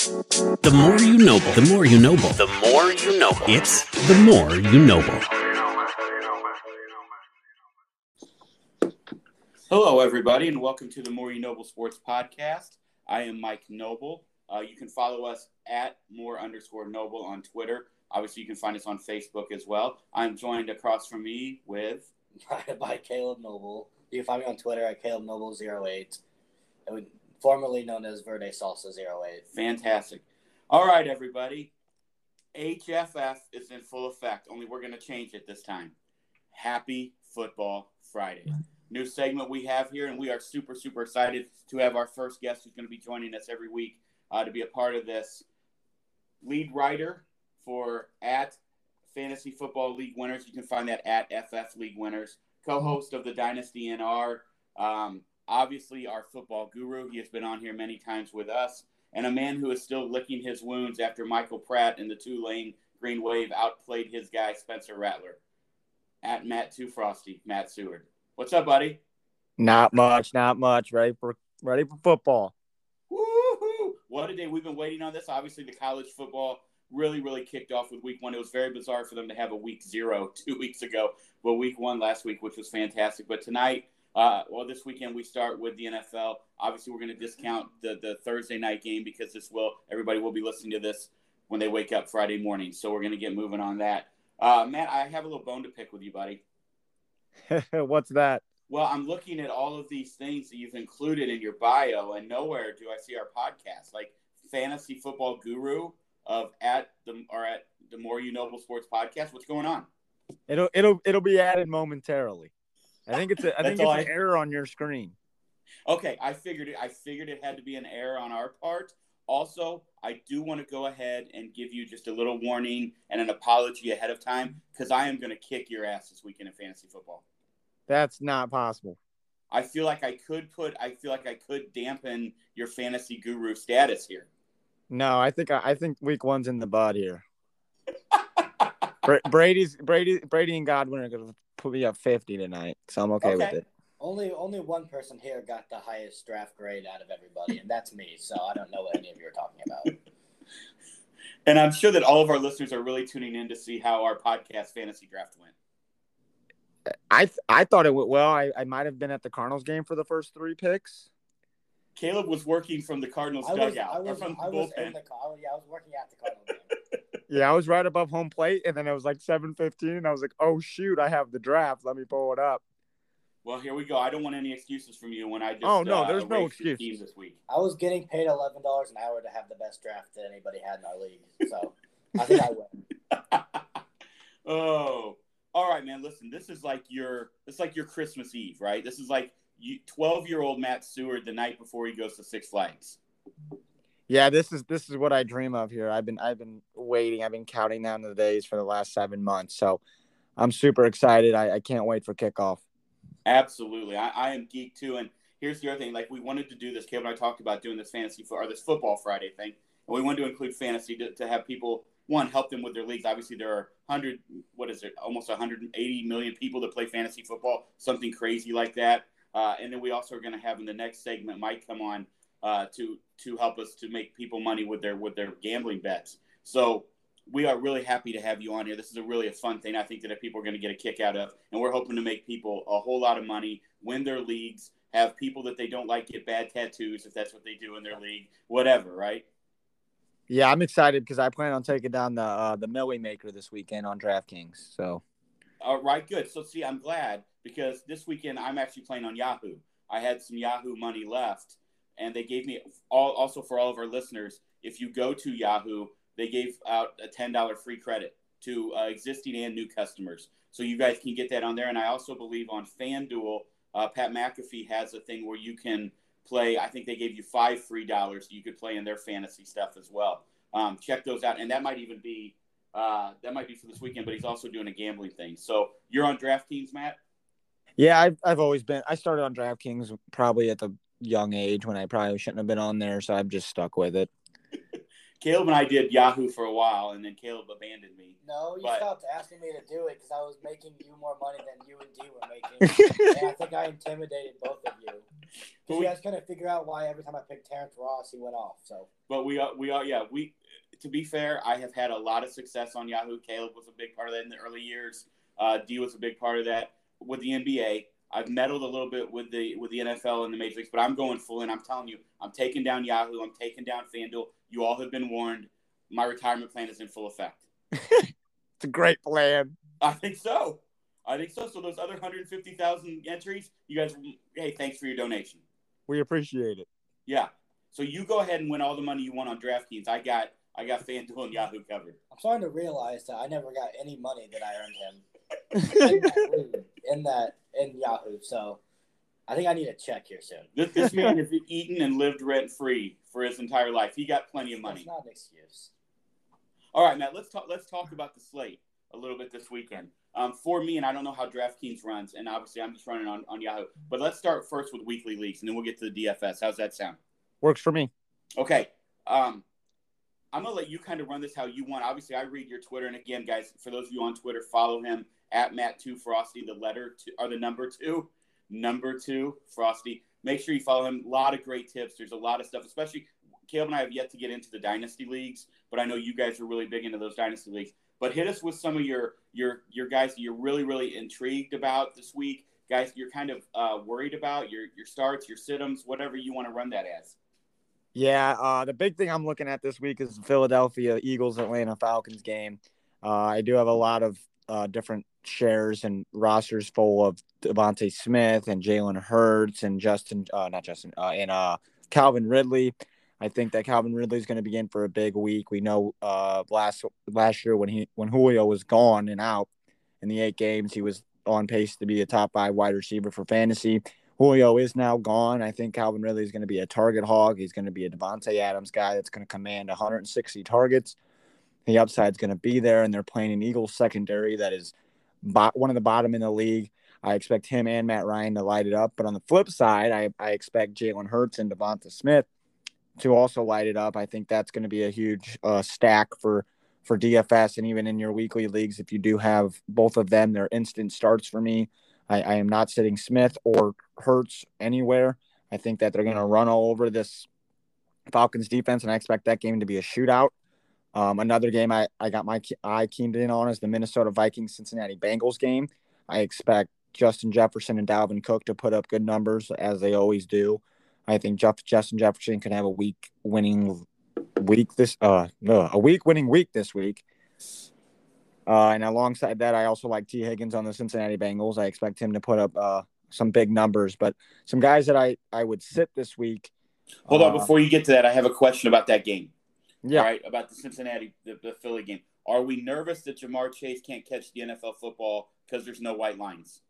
The more you know, the more you know, the more you know. It's the more you know. Hello, everybody, and welcome to the More You Noble Sports Podcast. I am Mike Noble. Uh, you can follow us at more underscore noble on Twitter. Obviously, you can find us on Facebook as well. I'm joined across from me with by Caleb Noble. You can find me on Twitter at Caleb Noble08. I would formerly known as Verde Salsa 08. Fantastic. All right, everybody. HFF is in full effect, only we're going to change it this time. Happy Football Friday. New segment we have here, and we are super, super excited to have our first guest who's going to be joining us every week uh, to be a part of this. Lead writer for at Fantasy Football League Winners. You can find that at FF League Winners. Co host of the Dynasty NR. Um, obviously our football guru. He has been on here many times with us, and a man who is still licking his wounds after Michael Pratt and the Tulane Green Wave outplayed his guy Spencer Rattler. At Matt Too Frosty, Matt Seward. What's up, buddy? Not much, not much. Ready for ready for football. Woohoo! What a day. We've been waiting on this. Obviously, the college football really, really kicked off with week one. It was very bizarre for them to have a week zero two weeks ago, but week one last week, which was fantastic. But tonight, uh, well, this weekend we start with the NFL. Obviously, we're going to discount the the Thursday night game because this will everybody will be listening to this when they wake up Friday morning. So we're going to get moving on that. Uh, Matt, I have a little bone to pick with you, buddy. What's that? Well, I'm looking at all of these things that you've included in your bio, and nowhere do I see our podcast, like fantasy football guru of at the or at the More You Noble Sports podcast. What's going on? It'll it'll it'll be added momentarily. I think it's a, I think it's an error on your screen. Okay, I figured it. I figured it had to be an error on our part. Also, I do want to go ahead and give you just a little warning and an apology ahead of time because I am going to kick your ass this weekend in fantasy football. That's not possible. I feel like I could put. I feel like I could dampen your fantasy guru status here. No, I think I think week one's in the bud here. Brady's Brady Brady and Godwin are going to put me up 50 tonight, so I'm okay, okay, with it. Only only one person here got the highest draft grade out of everybody, and that's me. So I don't know what any of you are talking about. and I'm sure that all of our listeners are really tuning in to see how our podcast fantasy draft went. I th- I thought it went well. I, I might have been at the Cardinals game for the first three picks. Caleb was working from the Cardinals I was, dugout I was, or from I the was bullpen. In the, yeah, I was working at the Cardinals game. Yeah, I was right above home plate, and then it was like seven fifteen, and I was like, "Oh shoot, I have the draft. Let me pull it up." Well, here we go. I don't want any excuses from you when I just. Oh no, uh, there's no excuse. Teams this week. I was getting paid eleven dollars an hour to have the best draft that anybody had in our league, so I think I win. oh, all right, man. Listen, this is like your it's like your Christmas Eve, right? This is like twelve year old Matt Seward the night before he goes to Six Flags. Yeah, this is this is what I dream of here. I've been I've been waiting. I've been counting down the days for the last seven months. So I'm super excited. I, I can't wait for kickoff. Absolutely, I, I am geek too. And here's the other thing: like we wanted to do this. Kevin and I talked about doing this fantasy or this football Friday thing, and we wanted to include fantasy to, to have people one help them with their leagues. Obviously, there are hundred what is it, almost 180 million people that play fantasy football, something crazy like that. Uh, and then we also are going to have in the next segment Mike come on uh, to to help us to make people money with their with their gambling bets. So we are really happy to have you on here. This is a really a fun thing. I think that people are going to get a kick out of, and we're hoping to make people a whole lot of money, win their leagues, have people that they don't like get bad tattoos if that's what they do in their league, whatever, right? Yeah, I'm excited because I plan on taking down the uh, the Milly Maker this weekend on DraftKings. So, all right, good. So, see, I'm glad because this weekend I'm actually playing on Yahoo. I had some Yahoo money left, and they gave me all also for all of our listeners. If you go to Yahoo, they gave out a ten dollar free credit to uh, existing and new customers, so you guys can get that on there. And I also believe on FanDuel, uh, Pat McAfee has a thing where you can play. I think they gave you five free dollars. You could play in their fantasy stuff as well. Um, check those out, and that might even be uh, that might be for this weekend. But he's also doing a gambling thing. So you're on DraftKings, Matt. Yeah, I've I've always been. I started on DraftKings probably at the young age when I probably shouldn't have been on there, so I've just stuck with it. Caleb and I did Yahoo for a while, and then Caleb abandoned me. No, you but... stopped asking me to do it because I was making you more money than you and D were making. and I think I intimidated both of you. But you guys couldn't figure out why every time I picked Terrence Ross, he went off. So but we are, we are, yeah. We, to be fair, I have had a lot of success on Yahoo. Caleb was a big part of that in the early years. Uh, D was a big part of that with the NBA. I've meddled a little bit with the with the NFL and the major leagues, but I'm going full in. I'm telling you, I'm taking down Yahoo. I'm taking down FanDuel. You all have been warned. My retirement plan is in full effect. It's a great plan. I think so. I think so. So those other 150,000 entries, you guys, hey, thanks for your donation. We appreciate it. Yeah. So you go ahead and win all the money you want on DraftKings. I got I got FanDuel and Yahoo covered. I'm starting to realize that I never got any money that I earned him in that, league, in that in Yahoo. So I think I need a check here soon. This, this man has eaten and lived rent free for his entire life. He got plenty of money. That's not an excuse. All right, Matt. Let's talk. Let's talk about the slate a little bit this weekend. Um, for me, and I don't know how DraftKings runs, and obviously I'm just running on, on Yahoo. But let's start first with weekly leagues, and then we'll get to the DFS. How's that sound? Works for me. Okay. Um, I'm gonna let you kind of run this how you want. Obviously, I read your Twitter, and again, guys, for those of you on Twitter, follow him at Matt Two Frosty, the letter two, or the number two, number two Frosty. Make sure you follow him. A lot of great tips. There's a lot of stuff, especially Caleb and I have yet to get into the dynasty leagues, but I know you guys are really big into those dynasty leagues. But hit us with some of your your your guys that you're really really intrigued about this week, guys. You're kind of uh, worried about your your starts, your situms, whatever you want to run that as. Yeah, uh, the big thing I'm looking at this week is the Philadelphia Eagles Atlanta Falcons game. Uh, I do have a lot of uh, different shares and rosters full of DeVonta Smith and Jalen Hurts and Justin, uh, not Justin, uh, and uh, Calvin Ridley. I think that Calvin Ridley is going to be in for a big week. We know last last year when he when Julio was gone and out in the eight games, he was on pace to be a top five wide receiver for fantasy. Julio is now gone. I think Calvin Ridley is going to be a target hog. He's going to be a Davante Adams guy that's going to command 160 targets. The upside is going to be there, and they're playing an Eagles secondary that is one of the bottom in the league. I expect him and Matt Ryan to light it up. But on the flip side, I, I expect Jalen Hurts and Devonta Smith to also light it up. I think that's going to be a huge uh, stack for for DFS and even in your weekly leagues. If you do have both of them, they're instant starts for me. I, I am not sitting Smith or Hurts anywhere. I think that they're going to run all over this Falcons defense, and I expect that game to be a shootout. Um, another game I, I got my eye keyed in on is the Minnesota Vikings Cincinnati Bengals game. I expect Justin Jefferson and Dalvin Cook to put up good numbers as they always do. I think Jeff, Justin Jefferson could have a week winning week this uh no, a week winning week this week. Uh, and alongside that, I also like Tee Higgins on the Cincinnati Bengals. I expect him to put up uh, some big numbers. But some guys that I, I would sit this week. Hold on, uh, before you get to that, I have a question about that game. Yeah. All right, about the Cincinnati, the, the Philly game. Are we nervous that Ja'Marr Chase can't catch the NFL football because there's no white lines?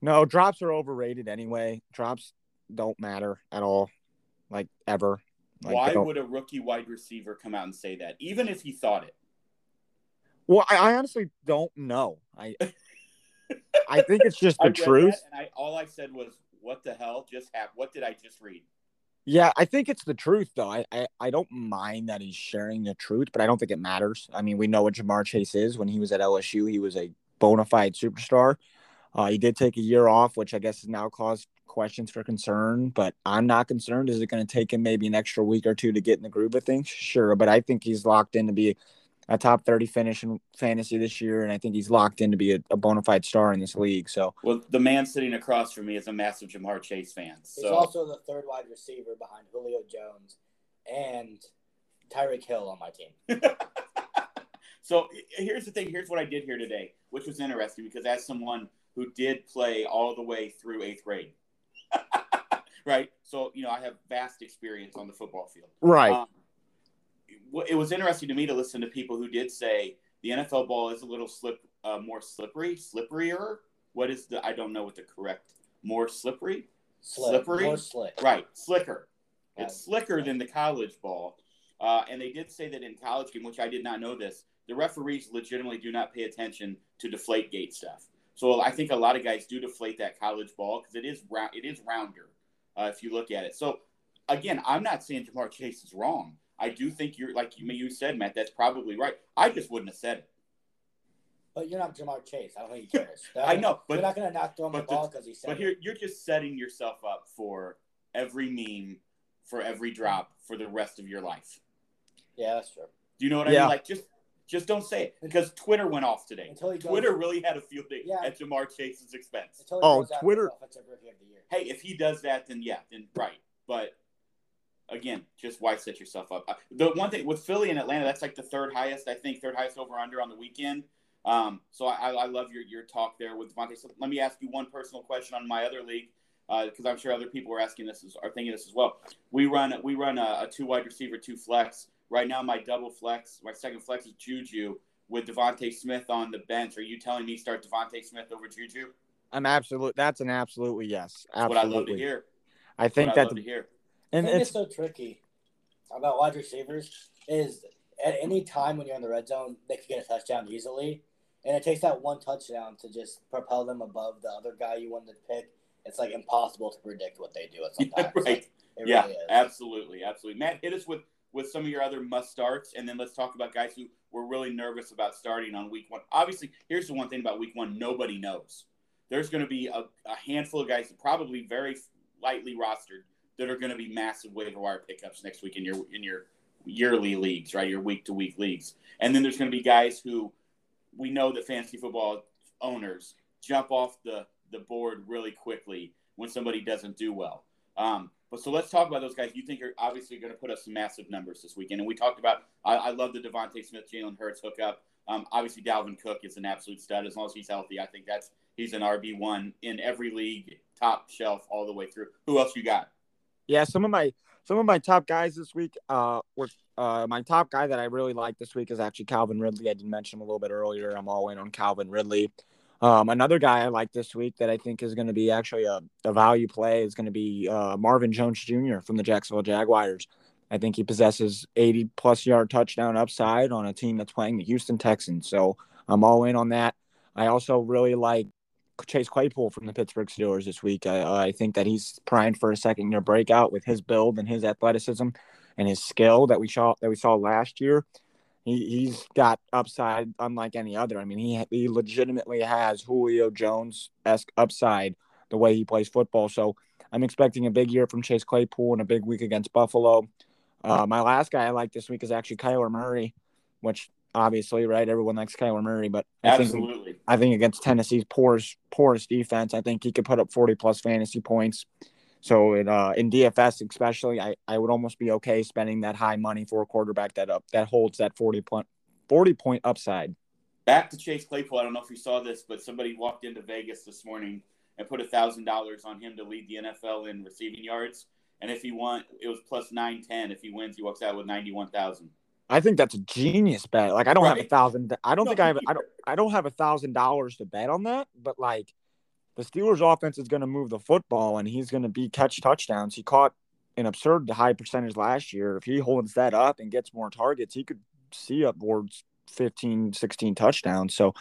No, drops are overrated anyway. Drops don't matter at all, like ever. Like, Why would a rookie wide receiver come out and say that, even if he thought it? Well, I, I honestly don't know. I I think it's just the truth. and I all I said was, "What the hell just happened? What did I just read?" Yeah, I think it's the truth though. I, I I don't mind that he's sharing the truth, but I don't think it matters. I mean, we know what Ja'Marr Chase is. When he was at LSU, he was a bona fide superstar. Uh, he did take a year off, which I guess has now caused questions for concern. But I'm not concerned. Is it going to take him maybe an extra week or two to get in the groove of things? Sure, but I think he's locked in to be a top 30 finish in fantasy this year, and I think he's locked in to be a, a bona fide star in this league. So Well, the man sitting across from me is a massive Ja'Marr Chase fan. He's also the third wide receiver behind Julio Jones and Tyreek Hill on my team. so here's the thing. Here's what I did here today, which was interesting because as someone who did play all the way through eighth grade, right? So you know, I have vast experience on the football field. right, Um, it- it was interesting to me to listen to people who did say the NFL ball is a little slip, uh, more slippery, slipperier. What is the? I don't know what the correct. More slippery, Slick, Slippery? More slick. right? Slicker. Right. It's slicker than the college ball. Uh, and they did say that in college game, which I did not know this, the referees legitimately do not pay attention to deflate gate stuff. So I think a lot of guys do deflate that college ball because it is round, it is rounder uh, if you look at it. So again, I'm not saying Ja'Marr Chase is wrong. I do think you're like you you said, Matt. That's probably right. I just wouldn't have said it. But you're not Ja'Marr Chase. I don't think he cares. I know, but you're not going to not throw him the but ball because he said But here, you're just setting yourself up for every meme for every drop for the rest of your life. Yeah, that's true. Do you know what I mean? Like just just don't say it because Twitter went off today. Until he goes, Twitter really had a field day Yeah. at Ja'Marr Chase's expense. Until he Oh, Twitter- as offensive rookie of the year. Hey, if he does that, then yeah, then right. But again, just why set yourself up? Uh, The one thing with Philly and Atlanta, that's like the third highest, I think, third highest over under on the weekend. Um, so I, I love your your talk there with DeVonta. So let me ask you one personal question on my other league because I'm sure other people are asking this as, are thinking this as well. We run we run a, a two wide receiver, two flex. Right now, my double flex, my second flex is Juju with DeVonta Smith on the bench. Are you telling me start DeVonta Smith over Juju? I'm absolute. That's an absolutely yes. That's Absolutely. what I love to hear. I That's think what I that, to hear. And the it's so tricky about wide receivers is at any time when you're in the red zone, they can get a touchdown easily. And it takes that one touchdown to just propel them above the other guy you wanted to pick. It's like impossible to predict what they do at some Yeah, right. Like, it yeah, really is. absolutely, absolutely. Matt, hit us with with some of your other must starts, and then let's talk about guys who were really nervous about starting on week one. Obviously, here's the one thing about week one: nobody knows. There's going to be a, a handful of guys, probably very lightly rostered, that are going to be massive waiver wire pickups next week in your in your yearly leagues, right? Your week to week leagues, and then there's going to be guys who we know that fantasy football owners jump off the the board really quickly when somebody doesn't do well. Um, but so let's talk about those guys you think are obviously going to put up some massive numbers this weekend. And we talked about, I, I love the DeVonta Smith, Jalen Hurts hookup. Um, obviously, Dalvin Cook is an absolute stud as long as he's healthy. I think that's he's an RB one in every league, top shelf all the way through. Who else you got? Yeah. Some of my some of my top guys this week uh were uh my top guy that I really like this week is actually Calvin Ridley. I did mention him a little bit earlier. I'm all in on Calvin Ridley. Um, another guy I like this week that I think is going to be actually a, a value play is going to be uh, Marvin Jones Jr. from the Jacksonville Jaguars. I think he possesses 80 plus yard touchdown upside on a team that's playing the Houston Texans. So I'm all in on that. I also really like Chase Claypool from the Pittsburgh Steelers this week. I, I think that he's primed for a second year breakout with his build and his athleticism and his skill that we saw that we saw last year. He, he's got upside unlike any other. I mean, he he legitimately has Julio Jones esque upside the way he plays football. So I'm expecting a big year from Chase Claypool and a big week against Buffalo. Uh, my last guy I like this week is actually Kyler Murray, which obviously, right, everyone likes Kyler Murray, but I think I think against Tennessee's poorest poorest defense, I think he could put up 40 plus fantasy points. So in uh, in DFS especially, I, I would almost be okay spending that high money for a quarterback that up that holds that 40 point 40 point upside. Back to Chase Claypool. I don't know if you saw this, but somebody walked into Vegas this morning and put a thousand dollars on him to lead the NFL in receiving yards. And if he won, it was plus nine ten. If he wins, he walks out with ninety one thousand. I think that's a genius bet. Like I don't have a thousand. I don't No, think I have. I don't. I don't have a thousand dollars to bet on that. But like, the Steelers' offense is going to move the football, and he's going to be catch touchdowns. He caught an absurd high percentage last year. If he holds that up and gets more targets, he could see upwards 15, 16 touchdowns. So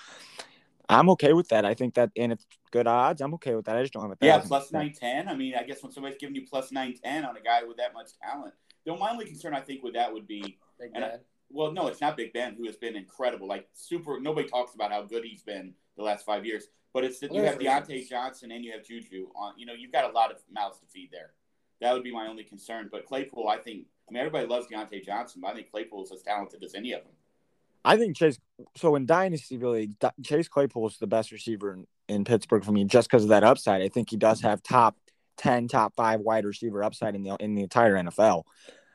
I'm okay with that. I think that, and it's good odds. I'm okay with that. I just don't have a Yeah, plus nine ten. I mean, I guess when somebody's giving you plus nine ten on a guy with that much talent, the my only concern I think with that would be Big And I- well, no, it's not Big Ben who has been incredible. Like super, nobody talks about how good he's been the last five years. But it's that you have there's Diontae. Johnson and you have Juju on. You know, you've got a lot of mouths to feed there. That would be my only concern. But Claypool, I think. I mean, everybody loves Diontae Johnson, but I think Claypool is as talented as any of them. I think Chase. So in dynasty, really, Chase Claypool is the best receiver in, in Pittsburgh for me, just because of that upside. I think he does have top ten, top five wide receiver upside in the in the entire NFL.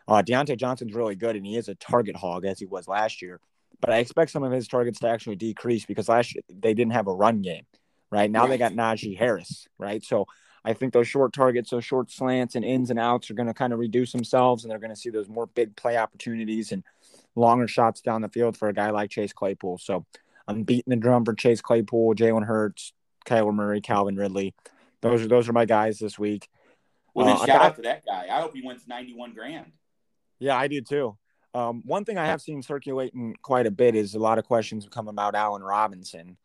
Uh, Diontae Johnson's really good, and he is a target hog as he was last year. But I expect some of his targets to actually decrease because last year they didn't have a run game. Right now they got Najee Harris. Right, so I think those short targets, those short slants and ins and outs are going to kind of reduce themselves, and they're going to see those more big play opportunities and longer shots down the field for a guy like Chase Claypool. So I'm beating the drum for Chase Claypool, Jalen Hurts, Kyler Murray, Calvin Ridley. Those are those are my guys this week. Well, then Uh, shout got- out to that guy. I hope he wins ninety-one grand. Yeah, I do too. Um, one thing I have seen circulating quite a bit is a lot of questions come about Allen Robinson,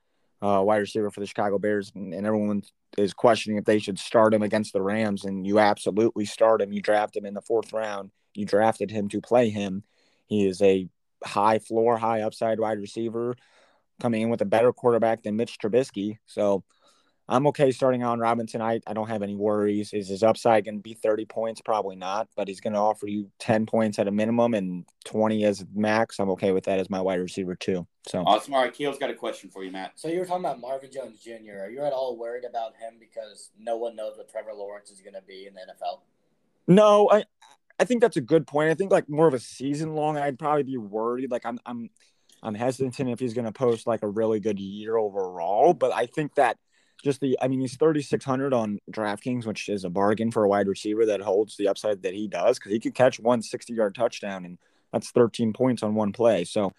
uh, wide receiver for the Chicago Bears, and, and everyone is questioning if they should start him against the Rams. And you absolutely start him. You draft him in the fourth round. You drafted him to play him. He is a high floor, high upside wide receiver, coming in with a better quarterback than Mitch Trubisky. So I'm okay starting on Robinson. I, I don't have any worries. Is his upside going to be 30 points? Probably not, but he's going to offer you 10 points at a minimum and 20 as max. I'm okay with that as my wide receiver, too. So awesome. All right, Keel's got a question for you, Matt. So you were talking about Marvin Jones Jr. Are you at all worried about him because no one knows what Trevor Lawrence is going to be in the NFL? No, I I think that's a good point. I think like more of a season long, I'd probably be worried. Like I'm I'm I'm hesitant if he's going to post like a really good year overall, but I think that just the I mean he's 3600 on DraftKings, which is a bargain for a wide receiver that holds the upside that he does because he could catch one 60 yard touchdown and that's 13 points on one play. So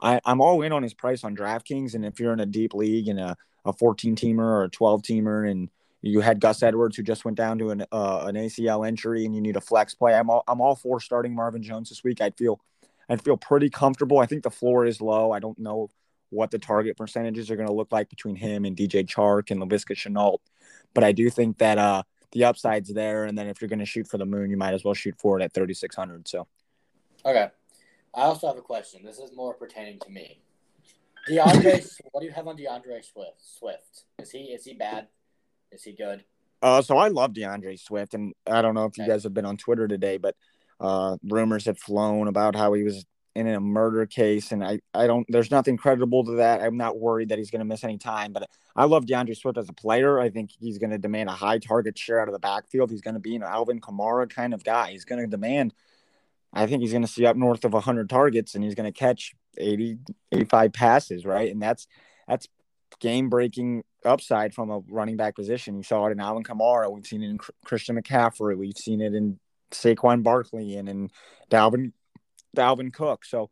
I, I'm all in on his price on DraftKings. And if you're in a deep league and a, a 14 teamer or a 12 teamer and you had Gus Edwards who just went down to an uh, an ACL injury and you need a flex play, I'm all I'm all for starting Marvin Jones this week. I'd feel I'd feel pretty comfortable. I think the floor is low. I don't know what the target percentages are going to look like between him and DJ Chark and Laviska Shenault. But I do think that uh, the upside's there. And then if you're going to shoot for the moon, you might as well shoot for it at 3,600. So, okay. I also have a question. This is more pertaining to me. D'Andre, what do you have on D'Andre Swift? Swift is he is he bad? Is he good? Uh, so I love D'Andre Swift, and I don't know if you guys have been on Twitter today, but uh, rumors have flown about how he was in a murder case, and I, I don't. There's nothing credible to that. I'm not worried that he's going to miss any time. But I love D'Andre Swift as a player. I think he's going to demand a high target share out of the backfield. He's going to be an Alvin Kamara kind of guy. He's going to demand. I think he's going to see up north of 100 targets, and he's going to catch 80, 85 passes, right? And that's that's game breaking upside from a running back position. You saw it in Alvin Kamara. We've seen it in Christian McCaffrey. We've seen it in Saquon Barkley and in Dalvin Dalvin Cook. So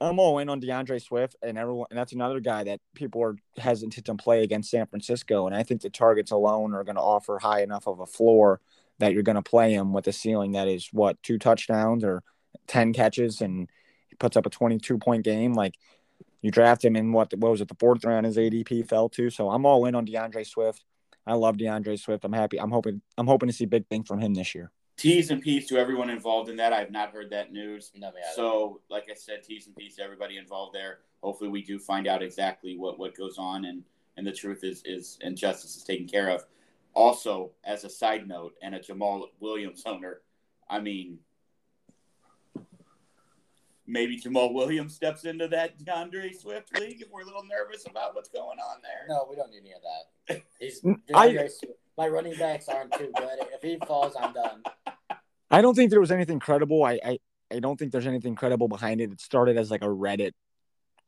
I'm all in on D'Andre Swift and everyone, and that's another guy that people are hesitant to play against San Francisco. And I think the targets alone are going to offer high enough of a floor that you're going to play him with a ceiling that is what two touchdowns or ten catches, and he puts up a 22 point game. Like you draft him in what what was it the fourth round? His ADP fell to. So I'm all in on D'Andre Swift. I love D'Andre Swift. I'm happy. I'm hoping. I'm hoping to see big things from him this year. T's and P's to everyone involved in that. I have not heard that news. No, so, like I said, T's and P's to everybody involved there. Hopefully, we do find out exactly what, what goes on and, and the truth is, is and justice is taken care of. Also, as a side note, and a Jamaal Williams owner, I mean, maybe Jamaal Williams steps into that D'Andre Swift league if we're a little nervous about what's going on there. No, we don't need any of that. He's D'Andre I, Swift my running backs aren't too good. If he falls, I'm done. I don't think there was anything credible. I, I, I don't think there's anything credible behind it. It started as like a Reddit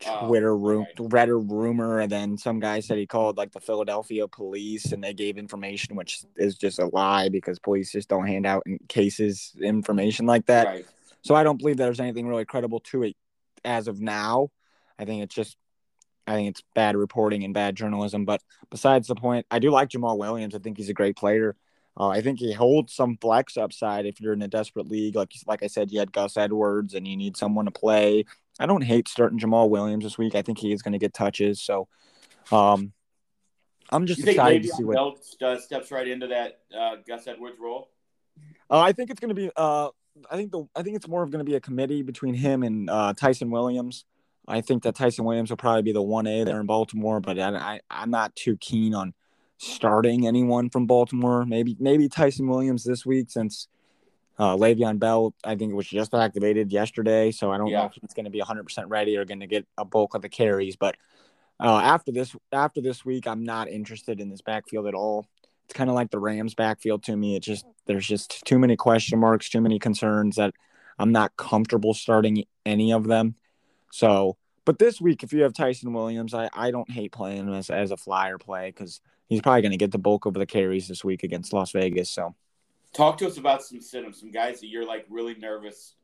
oh, Twitter oh, room, right. Reddit rumor, and then some guy said he called like the Philadelphia police, and they gave information, which is just a lie because police just don't hand out in cases information like that. Right. So I don't believe there's anything really credible to it as of now. I think it's just I think it's bad reporting and bad journalism. But besides the point, I do like Jamaal Williams. I think he's a great player. Uh, I think he holds some flex upside if you're in a desperate league. Like like I said, you had Gus Edwards and you need someone to play. I don't hate starting Jamaal Williams this week. I think he is going to get touches. So um, I'm just you excited to see what Bell does steps right into that uh, Gus Edwards role. Uh, I think it's going to be. Uh, I think the. I think it's more of going to be a committee between him and uh, Ty'Son Williams. I think that Ty'Son Williams will probably be the one A there in Baltimore, but I, I am not too keen on starting anyone from Baltimore. Maybe maybe Ty'Son Williams this week since uh, Le'Veon Bell I think was just activated yesterday, so I don't yeah. know if he's going to be 100 percent ready or going to get a bulk of the carries. But uh, after this after this week, I'm not interested in this backfield at all. It's kind of like the Rams backfield to me. It just there's just too many question marks, too many concerns that I'm not comfortable starting any of them. So, but this week, if you have Ty'Son Williams, I, I don't hate playing him as, as a flyer play because he's probably going to get the bulk of the carries this week against Las Vegas. So, talk to us about some sit ups, some guys that you're like really nervous,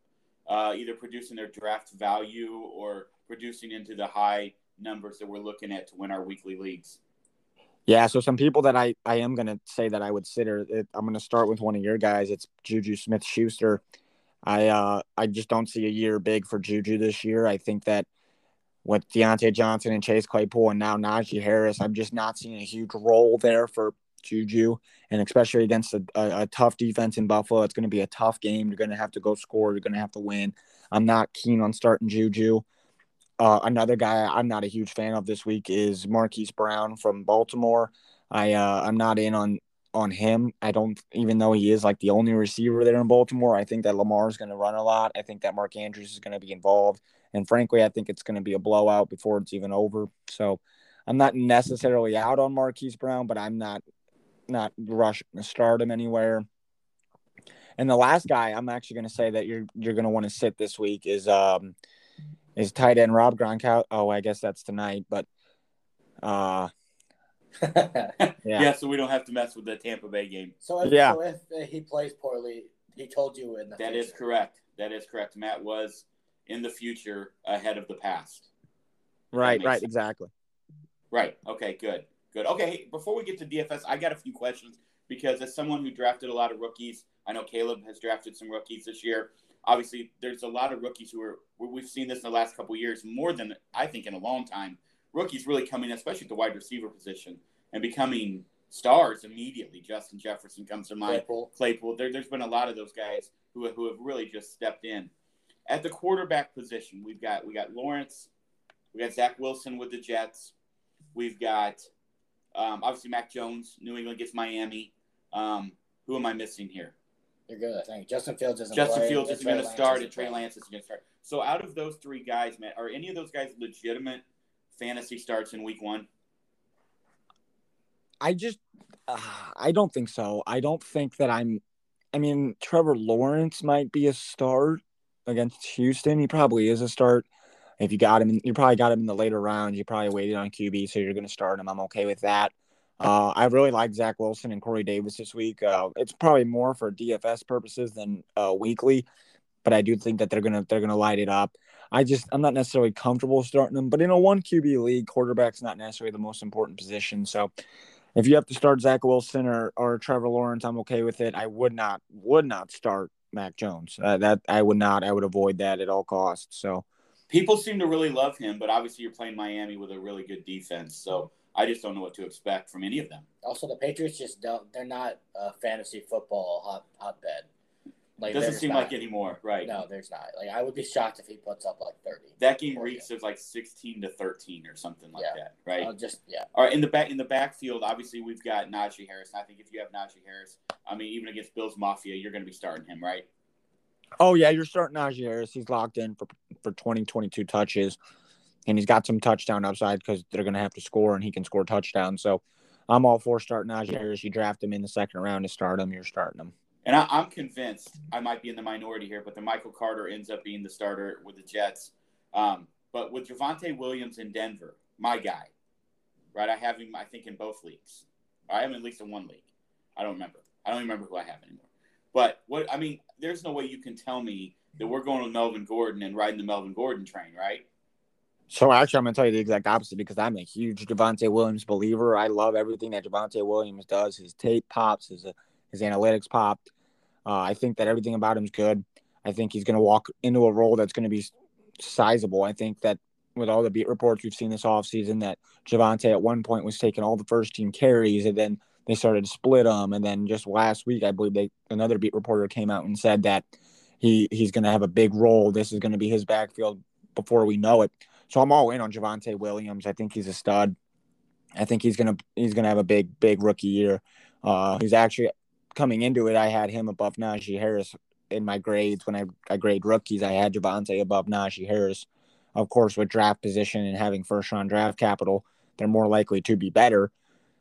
uh, either producing their draft value or producing into the high numbers that we're looking at to win our weekly leagues. Yeah, so some people that I, I am going to say that I would sit or I'm going to start with one of your guys. It's Juju Smith Schuster. I uh, I just don't see a year big for Juju this year. I think that with Diontae Johnson and Chase Claypool and now Najee Harris, I'm just not seeing a huge role there for Juju, and especially against a, a, a tough defense in Buffalo, it's going to be a tough game. You're going to have to go score. You're going to have to win. I'm not keen on starting Juju. Uh, another guy I'm not a huge fan of this week is Marquise Brown from Baltimore. I uh, I'm not in on on him. I don't even though he is like the only receiver there in Baltimore. I think that Lamar is going to run a lot. I think that Mark Andrews is going to be involved, and frankly, I think it's going to be a blowout before it's even over. So I'm not necessarily out on Marquise Brown, but I'm not not rushing to start him anywhere. And the last guy I'm actually going to say that you're you're going to want to sit this week is um is tight end Rob Gronkowski. Oh, I guess that's tonight, but uh yeah. yeah. so we don't have to mess with the Tampa Bay game. so if, Yeah. so if uh, he plays poorly, he told you in the That is future. correct. That is correct. Matt was in the future ahead of the past. right, right, sense. exactly. Right. Okay. Good. Good. Okay. Before we get to DFS, I got a few questions because as someone who drafted a lot of rookies, I know Caleb has drafted some rookies this year. Obviously, there's a lot of rookies who are. We've seen this in the last couple of years, more than I think in a long time. Rookies really coming, in, especially at the wide receiver position, and becoming stars immediately. Justin Jefferson comes to mind. Claypool. Claypool. There, there's been a lot of those guys who, who have really just stepped in. At the quarterback position, we've got we got Lawrence, we got Zach Wilson with the Jets, we've got um, obviously Mac Jones. New England gets Miami. Um, who am I missing here? You're good, I think. Justin Fields isn't Justin playing, Fields isn't going to start, and Trey. Lance isn't going to start. So out of those three guys, man, are any of those guys legitimate fantasy starts in Week One? I just uh, I don't think so. I don't think that I'm I mean, Trevor Lawrence might be a start against Houston. He probably is a start. If you got him, you probably got him in the later rounds. You probably waited on QB, so you're going to start him. I'm okay with that. Uh, I really like Zach Wilson and Corey Davis this week. Uh, it's probably more for DFS purposes than uh, weekly, but I do think that they're gonna they're gonna light it up. I just I'm not necessarily comfortable starting them, but in a one QB league, quarterback's not necessarily the most important position. So if you have to start Zach Wilson or or Trevor Lawrence, I'm okay with it. I would not would not start Mac Jones. Uh, that I would not. I would avoid that at all costs. So People seem to really love him, but obviously you're playing Miami with a really good defense. So I just don't know what to expect from any of them. Also, the Patriots just don't. They're not a fantasy football hot hotbed. Like Doesn't seem not. like anymore, right? No, there's not. Like I would be shocked if he puts up like thirty. That game Or, reeks as like 16 to 13 or something like Yeah. that, right? I'll just yeah. All right, in the back in the backfield, obviously we've got Najee Harris. I think if you have Najee Harris, I mean, even against Bills Mafia, you're going to be starting him, right? Oh yeah, you're starting Najee Harris. He's locked in for for 20, 22 touches, and he's got some touchdown upside because they're gonna have to score, and he can score touchdowns. So I'm all for starting Najee Harris. You draft him in the second round to start him. You're starting him. And I, I'm convinced I might be in the minority here, but the Michael Carter ends up being the starter with the Jets. Um, but with Javonte Williams in Denver, my guy, right? I have him, I think, in both leagues. I have him at least in one league. I don't remember. I don't remember who I have anymore. But what I mean, there's no way you can tell me that we're going with Melvin Gordon and riding the Melvin Gordon train, right? So actually, I'm gonna tell you the exact opposite because I'm a huge Javonte Williams believer. I love everything that Javonte Williams does. His tape pops, his his analytics pop. Uh, I think that everything about him is good. I think he's gonna walk into a role that's gonna be sizable. I think that with all the beat reports we've seen this offseason that Javonte at one point was taking all the first team carries and then they started to split them. And then just last week, I believe they another beat reporter came out and said that he he's going to have a big role. This is going to be his backfield before we know it. So I'm all in on Javonte Williams. I think he's a stud. I think he's gonna he's gonna have a big big rookie year. Uh, he's actually coming into it. I had him above Najee Harris in my grades when I, I grade rookies. I had Javonte above Najee Harris. Of course, with draft position and having first round draft capital, they're more likely to be better.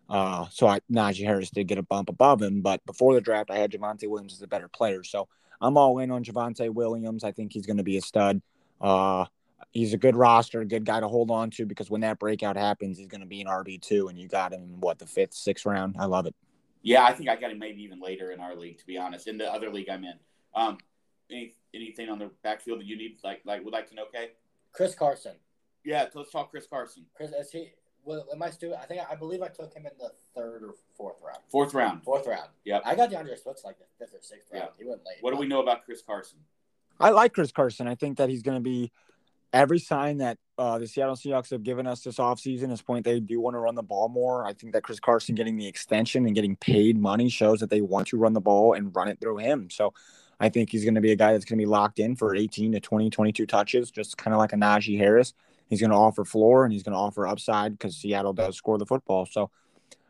Uh, so I, Najee Harris did get a bump above him, but before the draft, I had Javonte Williams as a better player. So I'm all in on Javonte Williams. I think he's going to be a stud. Uh, he's a good roster, a good guy to hold on to because when that breakout happens, he's going to be an RB two, and you got him in what the fifth, sixth round. I love it. Yeah, I think I got him maybe even later in our league, to be honest. In the other league I'm in. Um, any, anything on the backfield that you need, like, like would like to know? Okay. Chris Carson. Yeah, let's talk Chris Carson. Chris, is he? Well, am I still? I think I believe I took him in the third or fourth round. Fourth round. Fourth round. Yep. I got D'Andre Swift like the fifth or sixth round. Yeah. He went late. What do we know about Chris Carson? I like Chris Carson. I think that he's going to be every sign that uh, the Seattle Seahawks have given us this offseason is point they do want to run the ball more. I think that Chris Carson getting the extension and getting paid money shows that they want to run the ball and run it through him. So I think he's going to be a guy that's going to be locked in for 18 to 20, 22 touches, just kind of like a Najee Harris. He's going to offer floor and he's going to offer upside because Seattle does score the football. So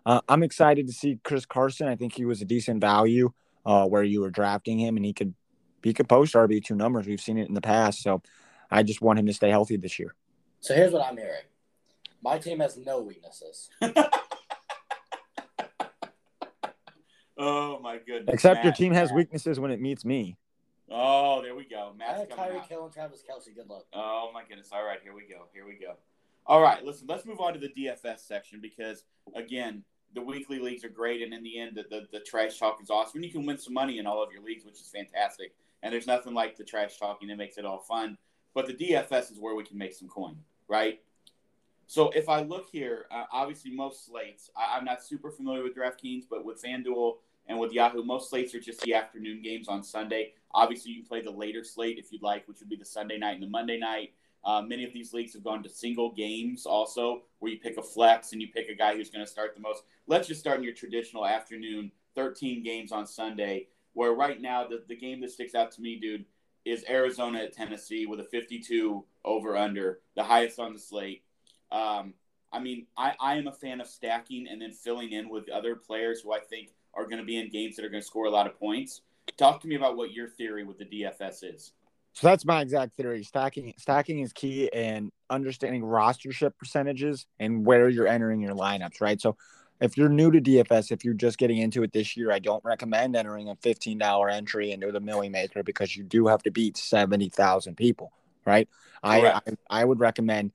Uh, I'm excited to see Chris Carson. I think he was a decent value uh, where you were drafting him, and he could he could post RB two numbers. We've seen it in the past, so I just want him to stay healthy this year. So here's what I'm hearing: my team has no weaknesses. oh my goodness! Except Matt, your team has Matt. weaknesses when it meets me. Oh, there we go. I Matt's have coming Tyreek out. Hill and Travis Kelce. Good luck. Oh my goodness! All right, here we go. Here we go. All right, listen. Let's move on to the DFS section because again, the weekly leagues are great, and in the end, the, the, the trash talk is awesome. And you can win some money in all of your leagues, which is fantastic. And there's nothing like the trash talking that makes it all fun. But the DFS is where we can make some coin, right? So if I look here, uh, obviously most slates, I, I'm not super familiar with DraftKings, but with FanDuel and with Yahoo, most slates are just the afternoon games on Sunday. Obviously, you can play the later slate if you'd like, which would be the Sunday night and the Monday night. Uh, many of these leagues have gone to single games also, where you pick a flex and you pick a guy who's going to start the most. Let's just start in your traditional afternoon, 13 games on Sunday, where right now the, the game that sticks out to me, dude, is Arizona at Tennessee with a 52 over under, the highest on the slate. Um, I mean, I, I am a fan of stacking and then filling in with other players who I think are going to be in games that are going to score a lot of points. Talk to me about what your theory with the DFS is. So that's my exact theory. Stacking stacking is key and understanding rostership percentages and where you're entering your lineups, right? So if you're new to DFS, if you're just getting into it this year, I don't recommend entering a $15 entry into the Milly Maker because you do have to beat 70,000 people, right? I, I I would recommend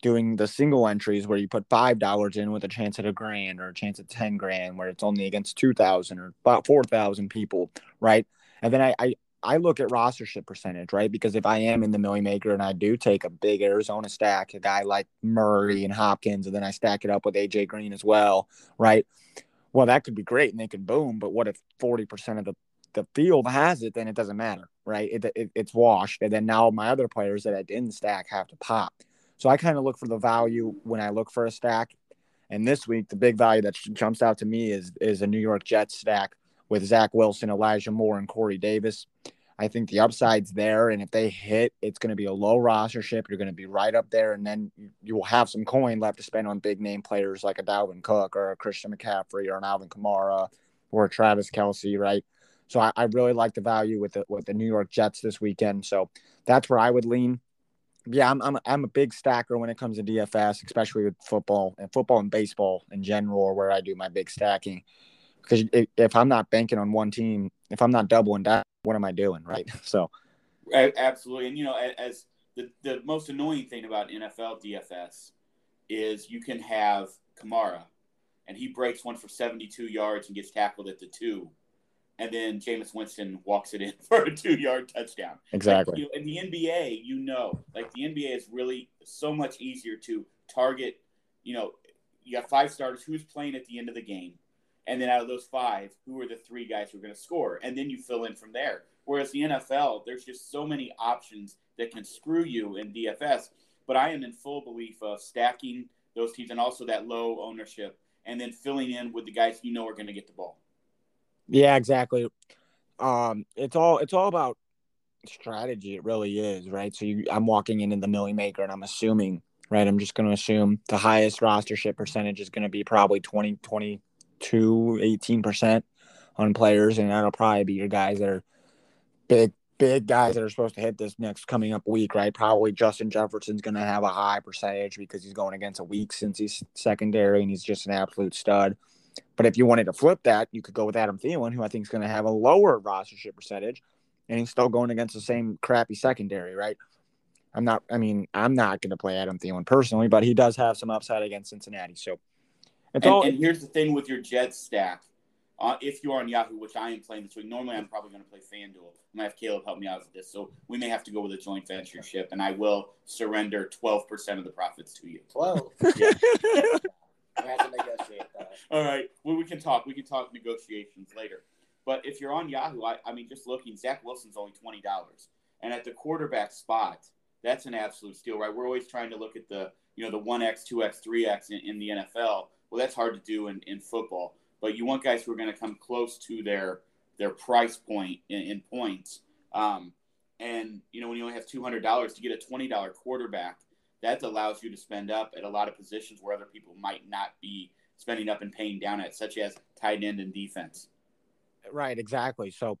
doing the single entries where you put five dollars in with a chance at a grand or a chance at 10 grand where it's only against 2000 or about 4000 people right and then I, I i look at rostership percentage right? Because if i am in the milly maker and i do take a big arizona stack a guy like murray and hopkins and then i stack it up with aj green as well right? Well that could be great and they could boom but what if 40% of the the field has it then it doesn't matter right? It, it, it's washed and then now my other players that i didn't stack have to pop. So I kind of look for the value when I look for a stack. And this week, the big value that jumps out to me is is a New York Jets stack with Zach Wilson, Elijah Moore, and Corey Davis. I think the upside's there, and if they hit, it's going to be a low roster ship. You're going to be right up there, and then you, will have some coin left to spend on big name players like a Dalvin Cook or a Christian McCaffrey or an Alvin Kamara or a Travis Kelce, right? So I, I really like the value with the with the New York Jets this weekend. So that's where I would lean yeah, I'm, I'm I'm a big stacker when it comes to DFS, especially with football and football and baseball in general, where I do my big stacking. Because if, I'm not banking on one team, if I'm not doubling that, what am I doing, right? So Absolutely, and you know, as the the most annoying thing about NFL DFS is you can have Kamara, and he breaks one for 72 yards and gets tackled at the two, and then Jameis Winston walks it in for a two yard touchdown. exactly, Like, you know, in the NBA, you know, like the NBA is really so much easier to target. You know, you got five starters. Who's playing at the end of the game? And then out of those five, who are the three guys who are going to score? And then you fill in from there. Whereas the NFL, there's just so many options that can screw you in DFS. But I am in full belief of stacking those teams and also that low ownership and then filling in with the guys you know are going to get the ball. yeah, exactly. Um, it's all it's all about strategy. It really is, right? So you, I'm walking into the Milly Maker, and I'm assuming, right? I'm just going to assume the highest rostership percentage is going to be probably 20, 20, 22, 18 percent on players, and that'll probably be your guys that are big, big guys that are supposed to hit this next coming up week, right? Probably Justin Jefferson's going to have a high percentage because he's going against a weak since he's secondary and he's just an absolute stud. But if you wanted to flip that, you could go with Adam Thielen, who I think is going to have a lower rostership percentage, and he's still going against the same crappy secondary, right? I'm not. I mean, I'm not going to play Adam Thielen personally, but he does have some upside against Cincinnati. So And, all. and here's the thing with your Jets stack. Uh, if you are on Yahoo, which I am playing this week, normally I'm probably going to play FanDuel. I'm going to have Caleb help me out with this. So we may have to go with a joint venture ship, and I will surrender 12% of the profits to you. Twelve. Yeah. We have to negotiate that. All right. Well, we can talk. We can talk negotiations later. But if you're on Yahoo, I, I mean, just looking, Zach Wilson's only $20. And at the quarterback spot, that's an absolute steal, right? We're always trying to look at the, you know, the 1X, 2X, 3X in, in the NFL. Well, that's hard to do in, in football. But you want guys who are going to come close to their their price point in, in points. Um, and, you know, when you only have $200 to get a $20 quarterback, that allows you to spend up at a lot of positions where other people might not be spending up and paying down at, such as tight end and defense. Right, exactly. So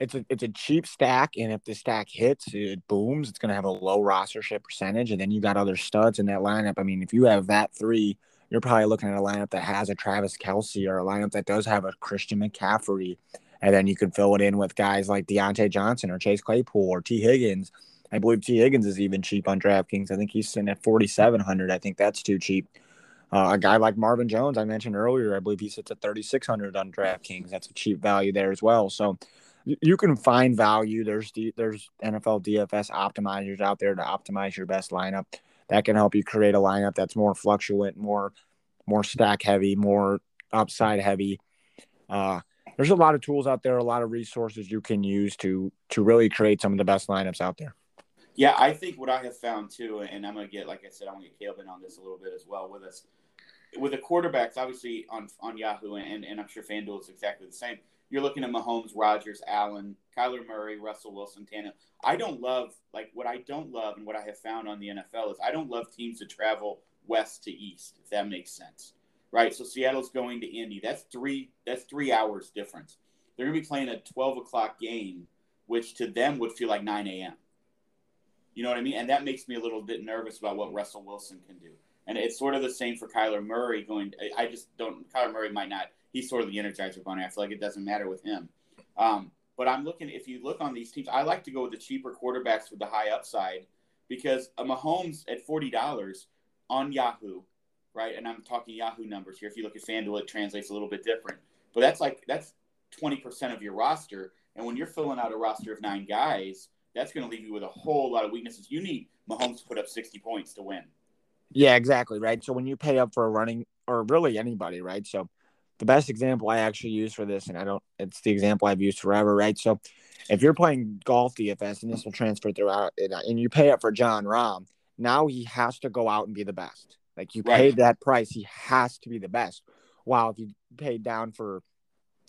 it's a it's a cheap stack, and if the stack hits, it booms. It's going to have a low rostership percentage, and then you got other studs in that lineup. I mean, if you have that three, you're probably looking at a lineup that has a Travis Kelce or a lineup that does have a Christian McCaffrey, and then you can fill it in with guys like Diontae Johnson or Chase Claypool or Tee Higgins. I believe Tee Higgins is even cheap on DraftKings. I think he's sitting at 4,700. I think that's too cheap. Uh, a guy like Marvin Jones, I mentioned earlier, I believe he sits at 3,600 on DraftKings. That's a cheap value there as well. So you can find value. There's there's NFL DFS optimizers out there to optimize your best lineup. That can help you create a lineup that's more fluctuant, more more stack heavy, more upside heavy. Uh, there's a lot of tools out there, a lot of resources you can use to to really create some of the best lineups out there. Yeah, I think what I have found too, and I'm gonna get, like I said, I'm gonna get Caleb in on this a little bit as well with us. With the quarterbacks, obviously on on Yahoo, and, and I'm sure FanDuel is exactly the same you're looking at Mahomes, Rodgers, Allen, Kyler Murray, Russell Wilson, Tannehill. I don't love like what I don't love and what I have found on the NFL is I don't love teams that travel west to east, if that makes sense. Right? So Seattle's going to Indy. That's three that's three hours difference. They're gonna be playing a twelve o'clock game, which to them would feel like nine AM. You know what I mean? And that makes me a little bit nervous about what Russell Wilson can do. And it's sort of the same for Kyler Murray going I just don't Kyler Murray might not he's sort of the energizer bunny. I feel like it doesn't matter with him. Um, but I'm looking, if you look on these teams, I like to go with the cheaper quarterbacks with the high upside because a Mahomes at $40 on Yahoo, right? And I'm talking Yahoo numbers here. If you look at FanDuel, it translates a little bit different. But that's like, that's 20% of your roster. And when you're filling out a roster of nine guys, that's going to leave you with a whole lot of weaknesses. You need Mahomes to put up 60 points to win. Yeah, exactly. Right. So when you pay up for a running or really anybody, right? So the best example I actually use for this, and I don't, it's the example I've used forever, right? So if you're playing golf DFS and this will transfer throughout, uh, and you pay up for Jon Rahm, now he has to go out and be the best. Like you right. paid that price, he has to be the best. While if you paid down for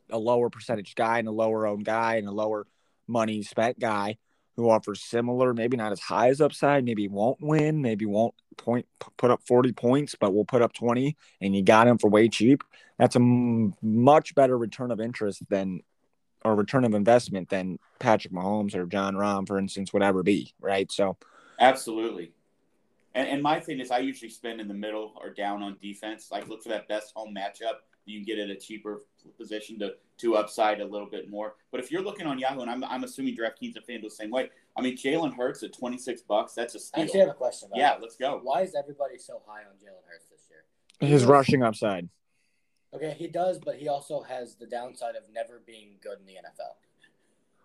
a lower percentage guy and a lower owned guy and a lower money spent guy who offers similar, maybe not as high as upside, maybe won't win, maybe won't point put up 40 points, but will put up 20 and you got him for way cheap that's a m- much better return of interest than or return of investment than Patrick Mahomes or Jon Rahm, for instance, would ever be, right? So, absolutely. And, and my thing is, I usually spend in the middle or down on defense. Like, look for that best home matchup. You can get at a cheaper position to to upside a little bit more. But if you're looking on Yahoo, and I'm, I'm assuming DraftKings and FanDuel the same way. I mean, Jalen Hurts at 26 bucks. That's a steal. I actually have a question. yeah, let's go. Why is everybody so high on Jalen Hurts this year? His rushing upside. Okay, he does, but he also has the downside of never being good in the NFL.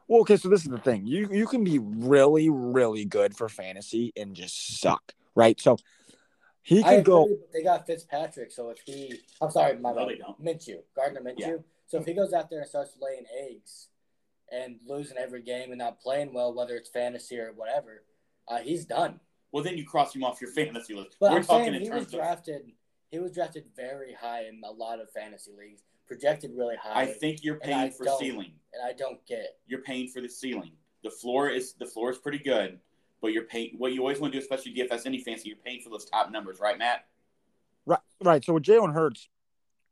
Well, okay, so this is the thing. You you can be really, really good for fantasy and just suck, right? So he can go. They got Fitzpatrick, so if he, I'm sorry, my no, Minshew, Gardner Minshew. Yeah. So if he goes out there and starts laying eggs and losing every game and not playing well, whether it's fantasy or whatever, uh, he's done. Well, then you cross him off your fantasy list. But We're I'm talking saying he was drafted. Of he was drafted very high in a lot of fantasy leagues, projected really high. I think you're paying for ceiling, and I don't get it. You're paying for the ceiling. The floor is the floor is pretty good, but you're paying. What you always want to do, especially DFS any fancy, you're paying for those top numbers, right, Matt? Right, right. So with Jalen Hurts,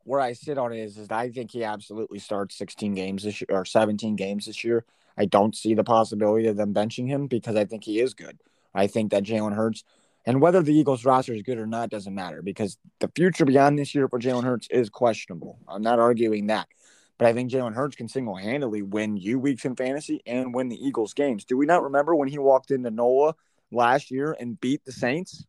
where I sit on it is, is I think he absolutely starts 16 games this year or 17 games this year. I don't see the possibility of them benching him because I think he is good. I think that Jalen Hurts and whether the Eagles roster is good or not doesn't matter because the future beyond this year for Jalen Hurts is questionable. I'm not arguing that. But I think Jalen Hurts can single handedly win you weeks in fantasy and win the Eagles games. Do we not remember when he walked into NOLA last year and beat the Saints?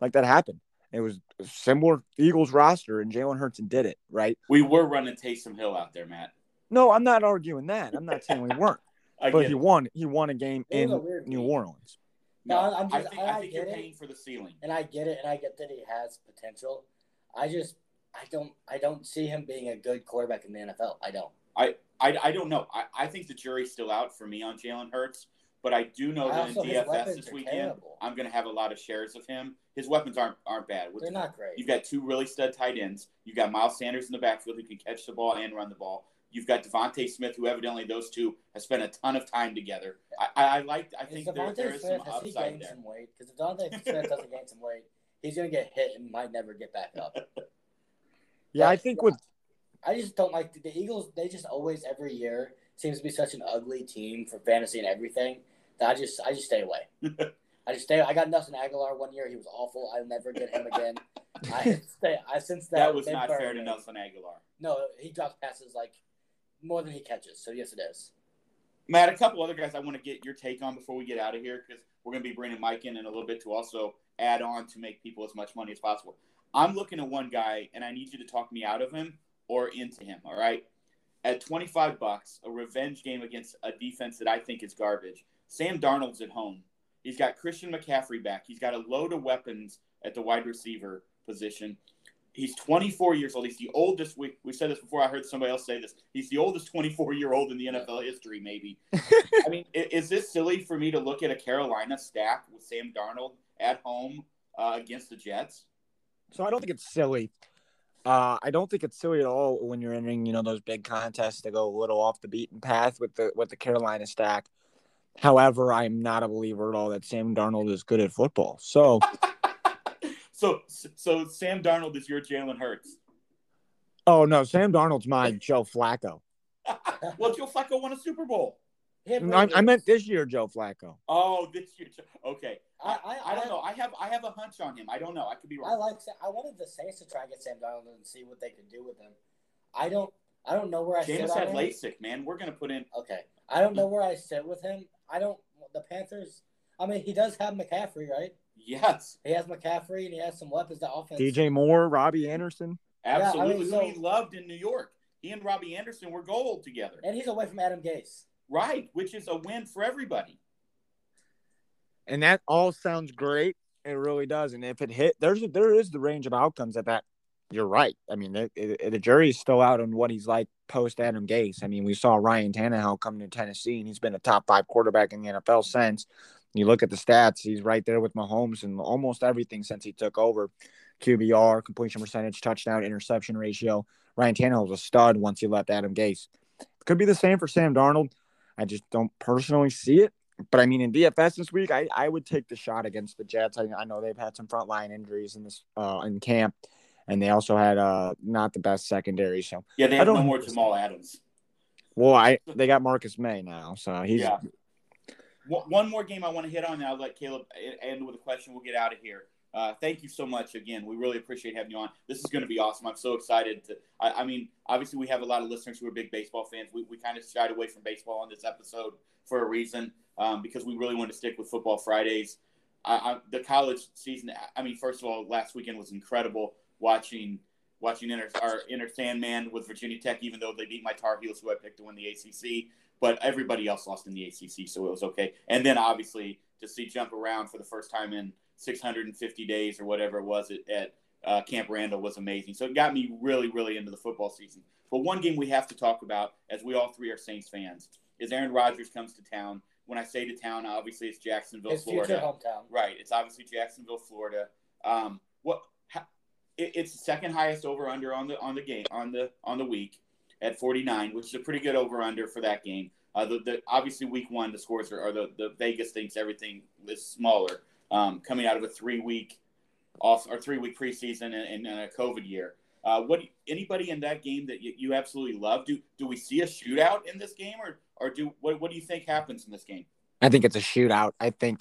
Like that happened. It was a similar Eagles roster, and Jalen Hurts and did it, right? We were running Taysom Hill out there, Matt. No, I'm not arguing that. I'm not saying we weren't. but he won. He won a game in New Orleans. No, I'm just, I think, I, I think you're paying for the ceiling, and I get it, and I get that he has potential. I just, I don't, I don't see him being a good quarterback in the NFL. I don't. I, I, I don't know. I, I think the jury's still out for me on Jalen Hurts, but I do know that in DFS this weekend, terrible. I'm going to have a lot of shares of him. His weapons aren't aren't bad. They're not great. You've got two really stud tight ends. You've got Miles Sanders in the backfield who can catch the ball and run the ball. You've got DeVonta Smith, who evidently those two have spent a ton of time together. I, I, I like. I think there, there is Smith, some upside there. Some weight because if DeVonta Smith doesn't gain some weight, he's going to get hit and might never get back up. Yeah, I think with I just don't like the, the Eagles. They just always every year seems to be such an ugly team for fantasy and everything that I just I just stay away. I just stay. I got Nelson Agholor one year. He was awful. I'll never get him again. I stay. I since that That was not fair to. Nelson Agholor. No, he drops passes like more than he catches. So yes, it is. Matt, a couple other guys I want to get your take on before we get out of here because we're going to be bringing Mike in in a little bit to also add on to make people as much money as possible. I'm looking at one guy, and I need you to talk me out of him or into him. All right, at 25 bucks, a revenge game against a defense that I think is garbage. Sam Darnold's at home. He's got Christian McCaffrey back. He's got a load of weapons at the wide receiver position. He's 24 years old. He's the oldest. We, we said this before. I heard somebody else say this. He's the oldest 24 year old in the NFL history, maybe. I mean, is this silly for me to look at a Carolina stack with Sam Darnold at home uh, against the Jets? So I don't think it's silly. Uh, I don't think it's silly at all when you're entering, you know, those big contests to go a little off the beaten path with the with the Carolina stack. However, I'm not a believer at all that Sam Darnold is good at football. So So, so Sam Darnold is your Jalen Hurts. Oh no, Sam Darnold's my Joe Flacco. Well, Joe Flacco won a Super Bowl. He had I, I meant this year, Joe Flacco. Oh, this year. Okay. I, I, I, I don't know. I have I have a hunch on him. I don't know. I could be wrong. I wrong. like. I wanted the Saints to try and get Sam Darnold and see what they could do with him. I don't. I don't know where I sit Jameis on had him. LASIK, man. We're gonna put in. Okay, I don't know where I sit with him. I don't. The Panthers. I mean, he does have McCaffrey, right? Yes, He has McCaffrey and he has some weapons. The offense. DJ Moore, Robbie Anderson. I mean, absolutely. so- Who he loved in New York. He and Robbie Anderson were gold together. and he's away from Adam Gase. Right, which is a win for everybody. And that all sounds great. It really does. And if it hit, there's a, there is the range of outcomes that that you're right. I mean, the, the jury's still out on what he's like post Adam Gase. I mean, we saw Ryan Tannehill come to Tennessee, and he's been a top five quarterback in the NFL since. You look at the stats; he's right there with Mahomes and almost everything since he took over. QBR, completion percentage, touchdown, interception ratio. Ryan Tannehill was a stud once he left Adam Gase. Could be the same for Sam Darnold. I just don't personally see it. But I mean, in DFS this week, I, I would take the shot against the Jets. I, I know they've had some frontline injuries in this uh, in camp, and they also had uh not the best secondary. So, Yeah, they I have no more Jamal Adams. well, I they got Marcus Maye now, so he's Yeah. One one more game I want to hit on, and I'll let Caleb end with a question. We'll get out of here. Uh, thank you so much again. We really appreciate having you on. This is going to be awesome. I'm so excited to. I, I mean, obviously, we have a lot of listeners who are big baseball fans. We, we kind of shied away from baseball on this episode for a reason, um, because we really want to stick with football Fridays. I, I, the college season. I mean, first of all, last weekend was incredible watching watching inter, our Enter Sandman with Virginia Tech, even though they beat my Tar Heels, who I picked to win the ACC but everybody else lost in the ACC, so it was okay. And then obviously to see jump around for the first time in 650 days or whatever it was at, at uh, Camp Randall was amazing. So it got me really, really into the football season. But one game we have to talk about, as we all three are Saints fans, is Aaron Rodgers comes to town. When I say to town, obviously it's Jacksonville, His Florida. hometown. Right. It's obviously Jacksonville, Florida. Um, what? Ha, it, it's the second highest over under on the on the game on the on the week at 49, which is a pretty good over under for that game. Uh, the, the obviously week one the scores are, are the the Vegas thinks everything is smaller um, coming out of a three week off or three week preseason and, a COVID year. Uh, what anybody in that game that you, you absolutely love? Do do we see a shootout in this game or or do what what do you think happens in this game? I think it's a shootout. I think,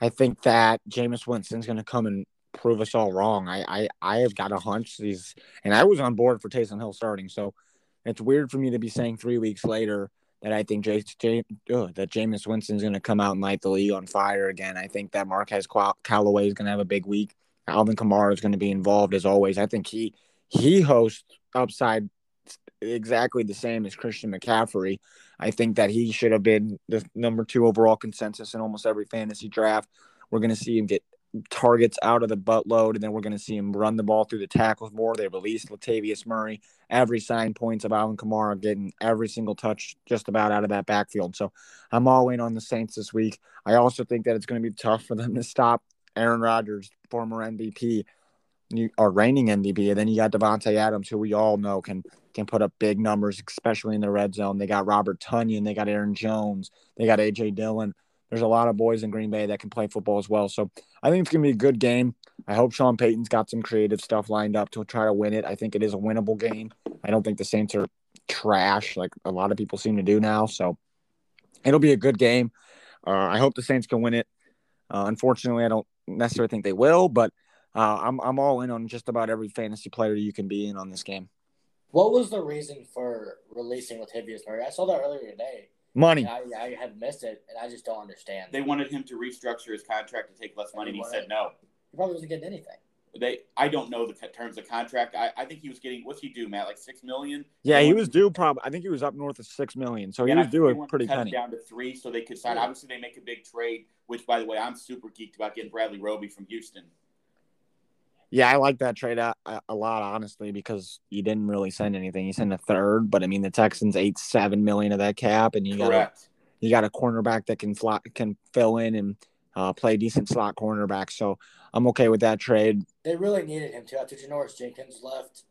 I think that Jameis Winston's going to come and prove us all wrong. I, I, I have got a hunch these, and I was on board for Taysom Hill starting. So it's weird for me to be saying three weeks later that I think Jay, Jay, uh, that Jameis Winston's going to come out and light the league on fire again. I think that Marquez Cal- Callaway is going to have a big week. Alvin Kamara is going to be involved as always. I think he he hosts upside exactly the same as Christian McCaffrey. I think that he should have been the number two overall consensus in almost every fantasy draft. We're going to see him get targets out of the buttload, and then we're going to see him run the ball through the tackles more. They released Latavius Murray. Every sign points of Alvin Kamara getting every single touch just about out of that backfield. So I'm all in on the Saints this week. I also think that it's going to be tough for them to stop Aaron Rodgers, former MVP, or reigning MVP. And then you got Davante Adams, who we all know can can put up big numbers, especially in the red zone. They got Robert Tonyan, they got Aaron Jones, they got AJ Dillon. There's a lot of boys in Green Bay that can play football as well. So I think it's gonna be a good game. I hope Sean Payton's got some creative stuff lined up to try to win it. I think it is a winnable game. I don't think the Saints are trash like a lot of people seem to do now. So it'll be a good game. Uh, I hope the Saints can win it. Uh, unfortunately, I don't necessarily think they will, but uh, I'm I'm all in on just about every fantasy player you can be in on this game. What was the reason for releasing Latavius Murray? I saw that earlier today. Money. I, I had missed it, and I just don't understand. They wanted him to restructure his contract to take less money, and he said no. He probably wasn't getting anything. They, I don't know the terms of contract. I, I think he was getting what's he do, Matt? Like six million. Yeah, he was due. Probably, I think he was up north of six million. So he was due a pretty penny. Down to three, so they could sign. Obviously, they make a big trade. Which, by the way, I'm super geeked about getting Bradley Roby from Houston. Yeah, I like that trade a, a, lot, honestly, because you didn't really send anything. You sent a third, but I mean, the Texans ate seven million of that cap, and you Correct. got a, you got a cornerback that can fly, can fill in and uh, play decent slot cornerback. So I'm okay with that trade. They really needed him too. After Janoris Jenkins left,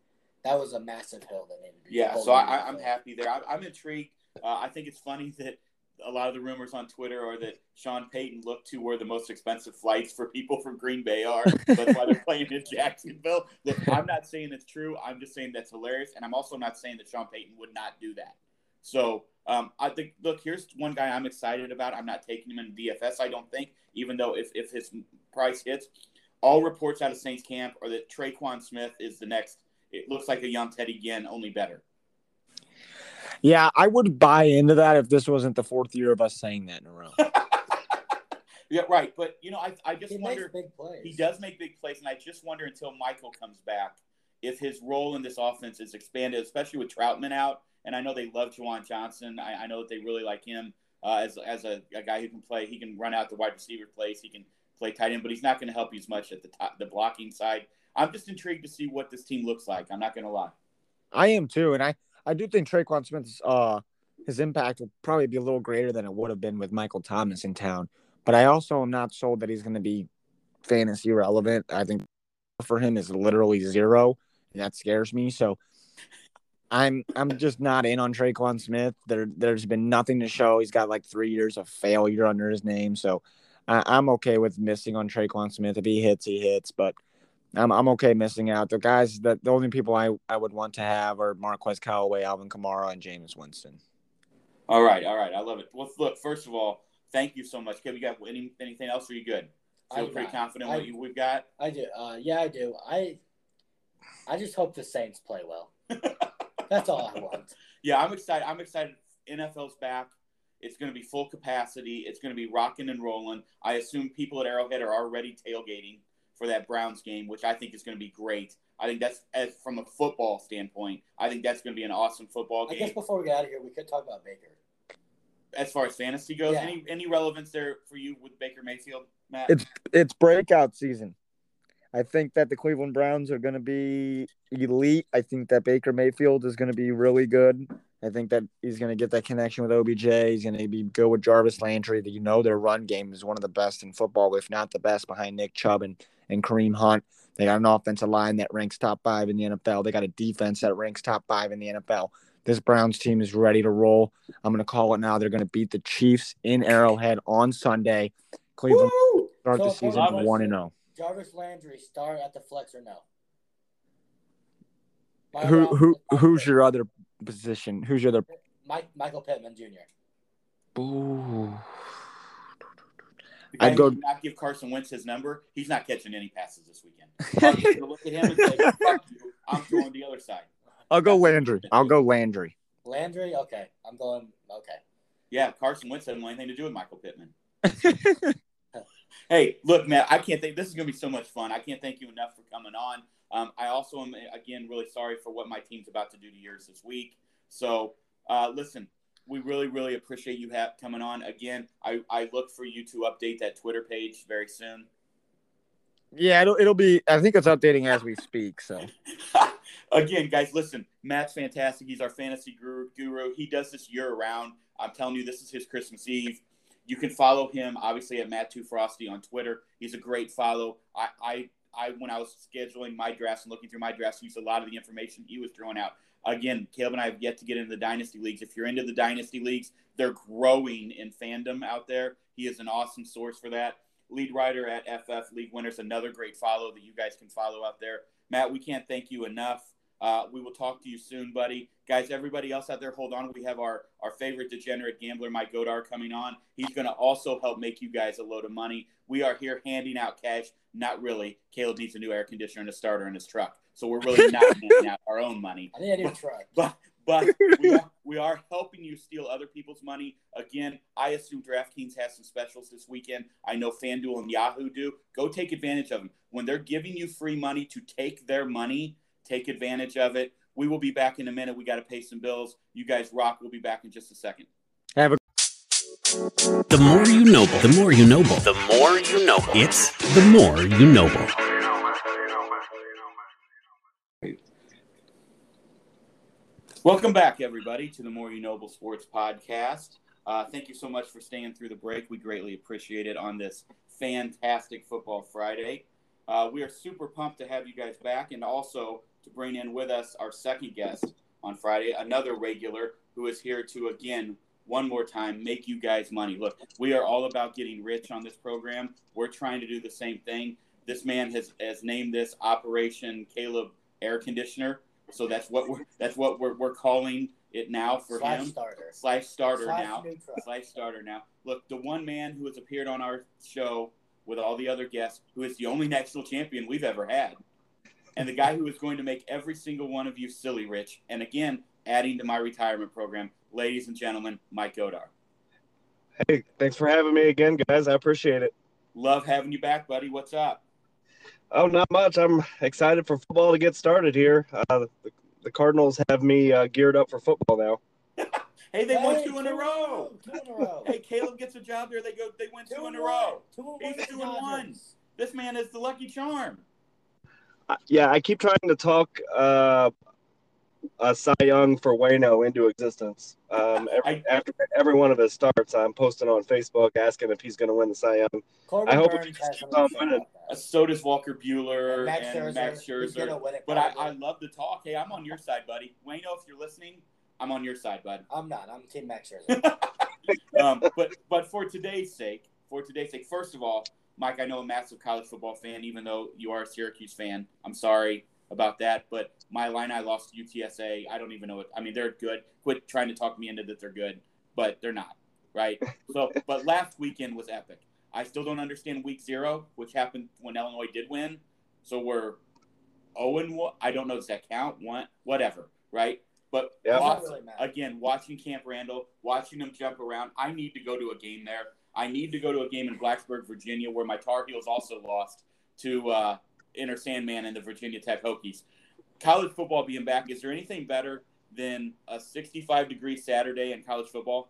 that was a massive hill they needed. Yeah, so I, am happy there. I, I'm intrigued. Uh, I think it's funny that a lot of the rumors on Twitter are that Sean Payton looked to where the most expensive flights for people from Green Bay are. That's why they're playing in Jacksonville. Look, I'm not saying it's true. I'm just saying that's hilarious, and I'm also not saying that Sean Payton would not do that. So um, I think, look, here's one guy I'm excited about. I'm not taking him in DFS. I don't think, even though if if his price hits, all reports out of Saints camp are that Tre'Quan Smith is the next. It looks like a young Teddy Ginn, only better. Yeah, I would buy into that if this wasn't the fourth year of us saying that in a row. yeah, right. But you know, I, I just he wonder. He does make big plays, and I just wonder until Michael comes back if his role in this offense is expanded, especially with Trautman out. And I know they love Juwan Johnson. I, I know that they really like him uh, as as a, a, guy who can play. He can run out the wide receiver place. He can play tight end, but he's not going to help you as much at the top, the blocking side. I'm just intrigued to see what this team looks like. I'm not going to lie. I am too, and I I do think Tre'Quan Smith's uh his impact will probably be a little greater than it would have been with Michael Thomas in town. But I also am not sold that he's going to be fantasy relevant. I think for him is literally zero, and that scares me. So I'm I'm just not in on Tre'Quan Smith. There there's been nothing to show. He's got like three years of failure under his name. So I, I'm okay with missing on Tre'Quan Smith. If he hits, he hits. But I'm I'm okay missing out. The guys that the only people I, I would want to have are Marquez Callaway, Alvin Kamara, and James Winston. All right, all right, I love it. Well, look, first of all, thank you so much. Kevin, you got any, anything else? Are you good? Feel I, pretty confident I, what you, we've got. I do. Uh, yeah, I do. I I just hope the Saints play well. That's all I want. Yeah, I'm excited. I'm excited. NFL's back. It's going to be full capacity. It's going to be rocking and rolling. I assume people at Arrowhead are already tailgating for that Browns game, which I think is going to be great. I think that's as from a football standpoint. I think that's going to be an awesome football game. I guess before we get out of here, we could talk about Baker. As far as fantasy goes, yeah. any any relevance there for you with Baker Mayfield, Matt? It's it's breakout season. I think that the Cleveland Browns are going to be elite. I think that Baker Mayfield is going to be really good. I think that he's going to get that connection with OBJ. He's going to be go with Jarvis Landry. That you know their run game is one of the best in football, if not the best, behind Nick Chubb and, and Kareem Hunt. They got an offensive line that ranks top five in the NFL. They got a defense that ranks top five in the NFL. This Browns team is ready to roll. I'm going to call it now. They're going to beat the Chiefs in Arrowhead on Sunday. Cleveland Woo! start so the season one and zero. Oh. Jarvis Landry start at the flex or no? who who who's your other position? Who's your other? Mike Michael Pittman Jr. Ooh. I'd go not give Carson Wentz his number. He's not catching any passes this weekend. look at him and say, "Fuck you! I'm going the other side." I'll go Landry. I'll go Landry. Landry, okay. I'm going. Okay. Yeah, Carson Wentz doesn't want anything to do with Michael Pittman. hey, look, man, I can't think. This is going to be so much fun. I can't thank you enough for coming on. Um, I also am again really sorry for what my team's about to do to yours this week. So, uh, listen, we really, really appreciate you have coming on again. I, I look for you to update that Twitter page very soon. Yeah, it'll it'll be. I think it's updating as we speak. So, again, guys, listen. Matt's fantastic. He's our fantasy guru. Guru. He does this year round. I'm telling you, this is his Christmas Eve. You can follow him obviously at Matt Two Frosty on Twitter. He's a great follow. I, I I when I was scheduling my drafts and looking through my drafts, used a lot of the information he was throwing out. Again, Caleb and I have yet to get into the dynasty leagues. If you're into the dynasty leagues, they're growing in fandom out there. He is an awesome source for that. Lead writer at FF League Winners, another great follow that you guys can follow out there. Matt, we can't thank you enough. Uh, we will talk to you soon, buddy. Guys, everybody else out there, hold on. We have our, our favorite degenerate gambler, Mike Godar, coming on. He's going to also help make you guys a load of money. We are here handing out cash. Not really. Caleb needs a new air conditioner and a starter in his truck. So we're really not handing out our own money. I need a new truck. But but we are, we are helping you steal other people's money. Again, I assume DraftKings has some specials this weekend. I know FanDuel and Yahoo do. Go take advantage of them. When they're giving you free money to take their money, take advantage of it. We will be back in a minute. We got to pay some bills. You guys rock. We'll be back in just a second. Have a The more you know, the more you know, the more you know. It's the more you know. Welcome back, everybody, to the More You Noble Sports Podcast. Uh, thank you so much for staying through the break. We greatly appreciate it on this fantastic Football Friday. Uh, we are super pumped to have you guys back and also to bring in with us our second guest on Friday, another regular who is here to, again, one more time, make you guys money. Look, we are all about getting rich on this program. We're trying to do the same thing. This man has, has named this Operation Caleb Air Conditioner. So that's what we're that's what we're, we're calling it now for Slash him. starter. Slash starter Slash now. new. Slash starter now. Look, the one man who has appeared on our show with all the other guests, who is the only national champion we've ever had, and the guy who is going to make every single one of you silly rich, and again, adding to my retirement program, ladies and gentlemen, Mike Godar. Hey, thanks for having me again, guys. I appreciate it. Love having you back, buddy. What's up? Oh, not much. I'm excited for football to get started here. Uh, the, the Cardinals have me uh, geared up for football now. Hey, they won Hey, two in a row. Two in a row. Hey, Caleb gets a job there. They go. They win two, in and a row. Two and He's two and one. This man is the lucky charm. Uh, yeah, I keep trying to talk uh, Cy Young for Wayno into existence. Um, every, I- after every one of his starts, I'm posting on Facebook asking if he's going to win the Cy Young. Corbin I hope Burnes he has keeps on winning. about Uh, that. So does Walker Buehler And Max and Scherzer, Max Scherzer. gonna win it But I, I love the talk. Hey, I'm on your side, buddy. Wayno, if you're listening, I'm on your side, bud. I'm not. I'm Team Max Scherzer. um, but but for today's sake, for today's sake, first of all, Mike, I know a massive college football fan, even though you are a Syracuse fan. I'm sorry about that, but my line, I lost to UTSA. I don't even know what. I mean, they're good. Quit trying to talk me into that they're good, but they're not. Right. So, but last weekend was epic. I still don't understand week zero, which happened when Illinois did win. So we're zero and one. I don't know does that count? One, whatever. Right. But Yeah. watch- really again, watching Camp Randall, watching them jump around. I need to go to a game there. I need to go to a game in Blacksburg, Virginia, where my Tar Heels also lost to uh, Enter Sandman and the Virginia Tech Hokies. College football being back, is there anything better than a 65 degree Saturday in college football?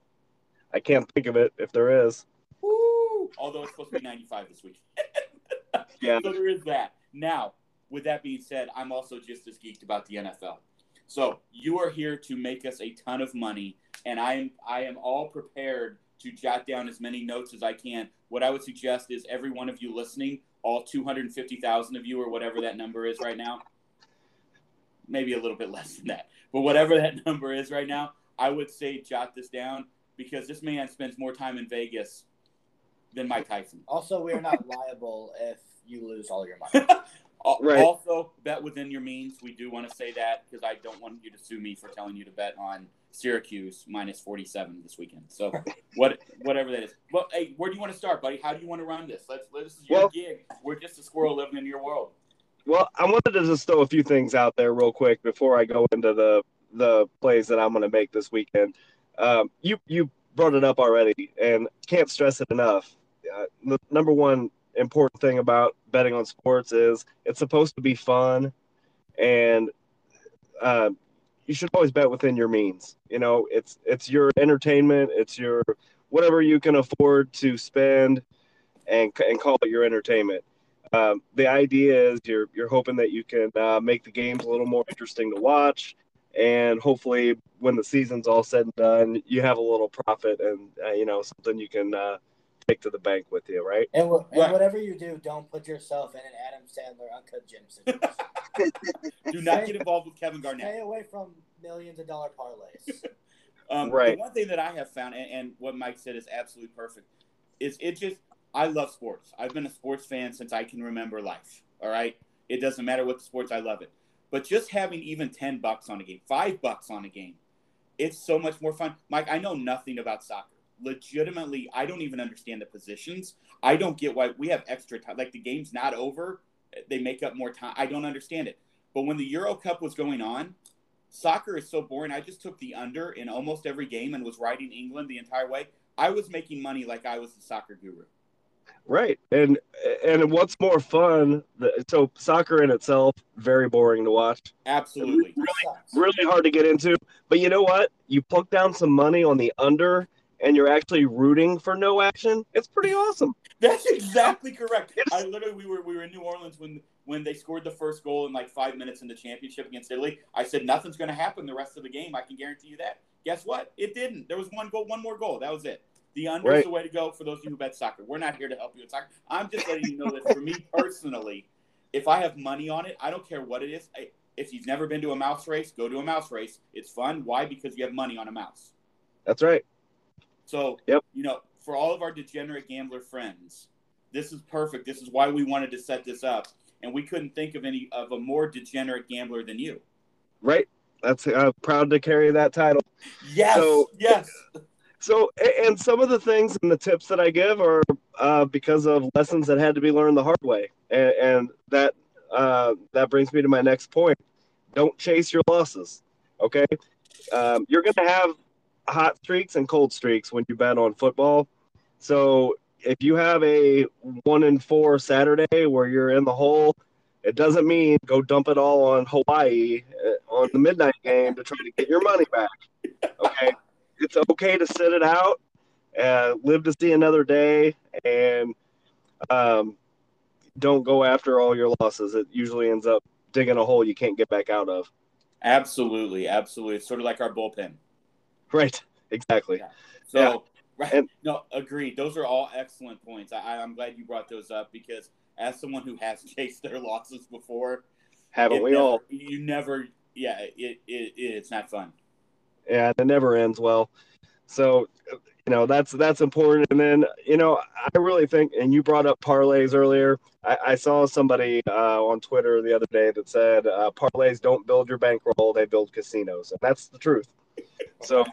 I can't think of it if there is. Woo! Although it's supposed to be 95 this week. Yeah. So there is that. Now, with that being said, I'm also just as geeked about the NFL. So you are here to make us a ton of money, and I am I am all prepared to jot down as many notes as I can. What I would suggest is every one of you listening, all 250,000 of you or whatever that number is right now, maybe a little bit less than that, but whatever that number is right now, I would say jot this down because this man spends more time in Vegas than Mike Tyson. Also, we are not liable if you lose all your money. Right. Also, bet within your means. We do want to say that because I don't want you to sue me for telling you to bet on Syracuse minus 47 this weekend. So, what, whatever that is. Well, hey, where do you want to start, buddy? How do you want to run this? Let's. This is your Well- gig. We're just a squirrel living in your world. Well, I wanted to just throw a few things out there real quick before I go into the the plays that I'm going to make this weekend. Um, you you brought it up already, and can't stress it enough. Uh, the number one important thing about betting on sports is it's supposed to be fun, and uh, you should always bet within your means. You know, it's it's your entertainment, it's your whatever you can afford to spend, and and call it your entertainment. Um, the idea is you're you're hoping that you can uh, make the games a little more interesting to watch, and hopefully when the season's all said and done, you have a little profit and uh, you know something you can uh, take to the bank with you, right? And, wh- and whatever you do, don't put yourself in an Adam Sandler uncut gem situation. Do not get involved with Kevin Garnett. Stay away from millions of dollar parlays. Um, Right. The one thing that I have found, and, and what Mike said is absolutely perfect, is it just I love sports. I've been a sports fan since I can remember life. All right, it doesn't matter what the sports, I love it. But just having even ten bucks on a game, five bucks on a game, it's so much more fun. Mike, I know nothing about soccer. Legitimately, I don't even understand the positions. I don't get why we have extra time. Like the game's not over, they make up more time. I don't understand it. But when the Euro Cup was going on, soccer is so boring. I just took the under in almost every game and was riding England the entire way. I was making money like I was the soccer guru. Right. And and what's more fun? So soccer in itself very boring to watch, Absolutely. Sucks. really hard to get into. But you know what? You plunk down some money on the under, and you're actually rooting for no action. It's pretty awesome. That's exactly correct. I literally we were we were in New Orleans when when they scored the first goal in like five minutes in the championship against Italy. I said nothing's going to happen the rest of the game. I can guarantee you that. Guess what? It didn't. There was one goal, one more goal. That was it. The under is Right. the way to go for those of you who bet soccer. We're not here to help you with soccer. I'm just letting you know that for me personally, if I have money on it, I don't care what it is. I, if you've never been to a mouse race, go to a mouse race. It's fun. Why? Because you have money on a mouse. That's right. So, Yep. you know, for all of our degenerate gambler friends, this is perfect. This is why we wanted to set this up, and we couldn't think of any of a more degenerate gambler than you. Right. That's uh, proud to carry that title. Yes, So- yes. So, and some of the things and the tips that I give are uh, because of lessons that had to be learned the hard way, and, and that uh, that brings me to my next point. Don't chase your losses. Okay, um, you're going to have hot streaks and cold streaks when you bet on football. So, if you have a one in four Saturday where you're in the hole, it doesn't mean go dump it all on Hawaii uh, on the midnight game to try to get your money back. Okay it's okay to sit it out, uh, live to see another day, and um, don't go after all your losses. It usually ends up digging a hole you can't get back out of. Absolutely, absolutely. It's sort of like our bullpen. Right. Exactly. So, Yeah. right, And- no, agreed. Those are all excellent points. I, I'm glad you brought those up because as someone who has chased their losses before, Haven't we never- all? You never, yeah, it, it, it's not fun. Yeah, it never ends well. So, you know, that's that's important. And then, you know, I really think, and you brought up parlays earlier. I, I saw somebody uh, on Twitter the other day that said uh, parlays don't build your bankroll; they build casinos, and that's the truth. So,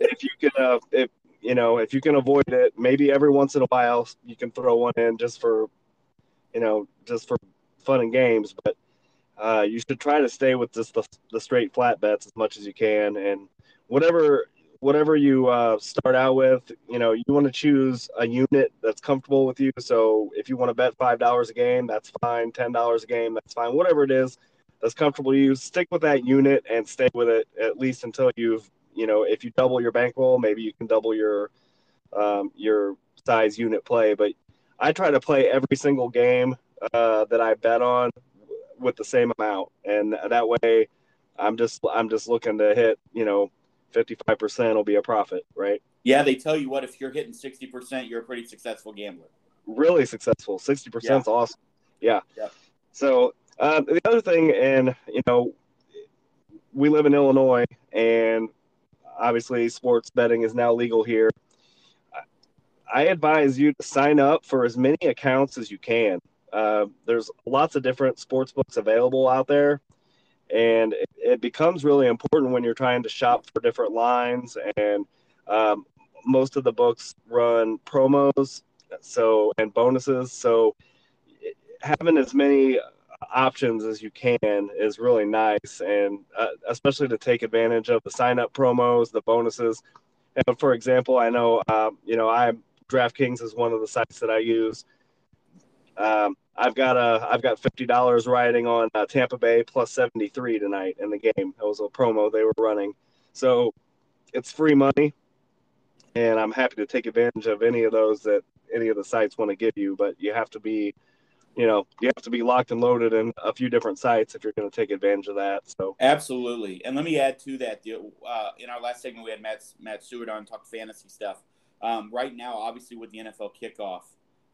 if you can, uh, if you know, if you can avoid it, maybe every once in a while you can throw one in just for, you know, just for fun and games. But uh, you should try to stay with just the, the straight flat bets as much as you can, and whatever whatever you uh, start out with, you know, you want to choose a unit that's comfortable with you. So if you want to bet five dollars a game, that's fine. Ten dollars a game, that's fine. Whatever it is that's comfortable to you, stick with that unit and stay with it at least until you've, you know, if you double your bankroll, maybe you can double your um, your size unit play. But I try to play every single game uh, that I bet on with the same amount, and that way, I'm just I'm just looking to hit, you know, 55% will be a profit, right? Yeah, they tell you what if you're hitting sixty percent, you're a pretty successful gambler. Really successful. 60% is awesome. Yeah. Yeah. So uh, the other thing, and you know, we live in Illinois, and obviously sports betting is now legal here. I advise you to sign up for as many accounts as you can. Uh, there's lots of different sports books available out there, and it, it becomes really important when you're trying to shop for different lines. And um, most of the books run promos, so and bonuses. So having as many options as you can is really nice, and uh, especially to take advantage of the sign up promos, the bonuses. And for example, I know um, you know I DraftKings is one of the sites that I use. Um, I've got a I've got fifty dollars riding on uh, Tampa Bay plus seventy three tonight in the game. That was a promo they were running, so it's free money, and I'm happy to take advantage of any of those that any of the sites want to give you. But you have to be, you know, you have to be locked and loaded in a few different sites if you're going to take advantage of that. So Absolutely, and let me add to that. Uh, in our last segment, we had Matt Matt Stewart on talk fantasy stuff. Um, right now, obviously with the NFL kickoff,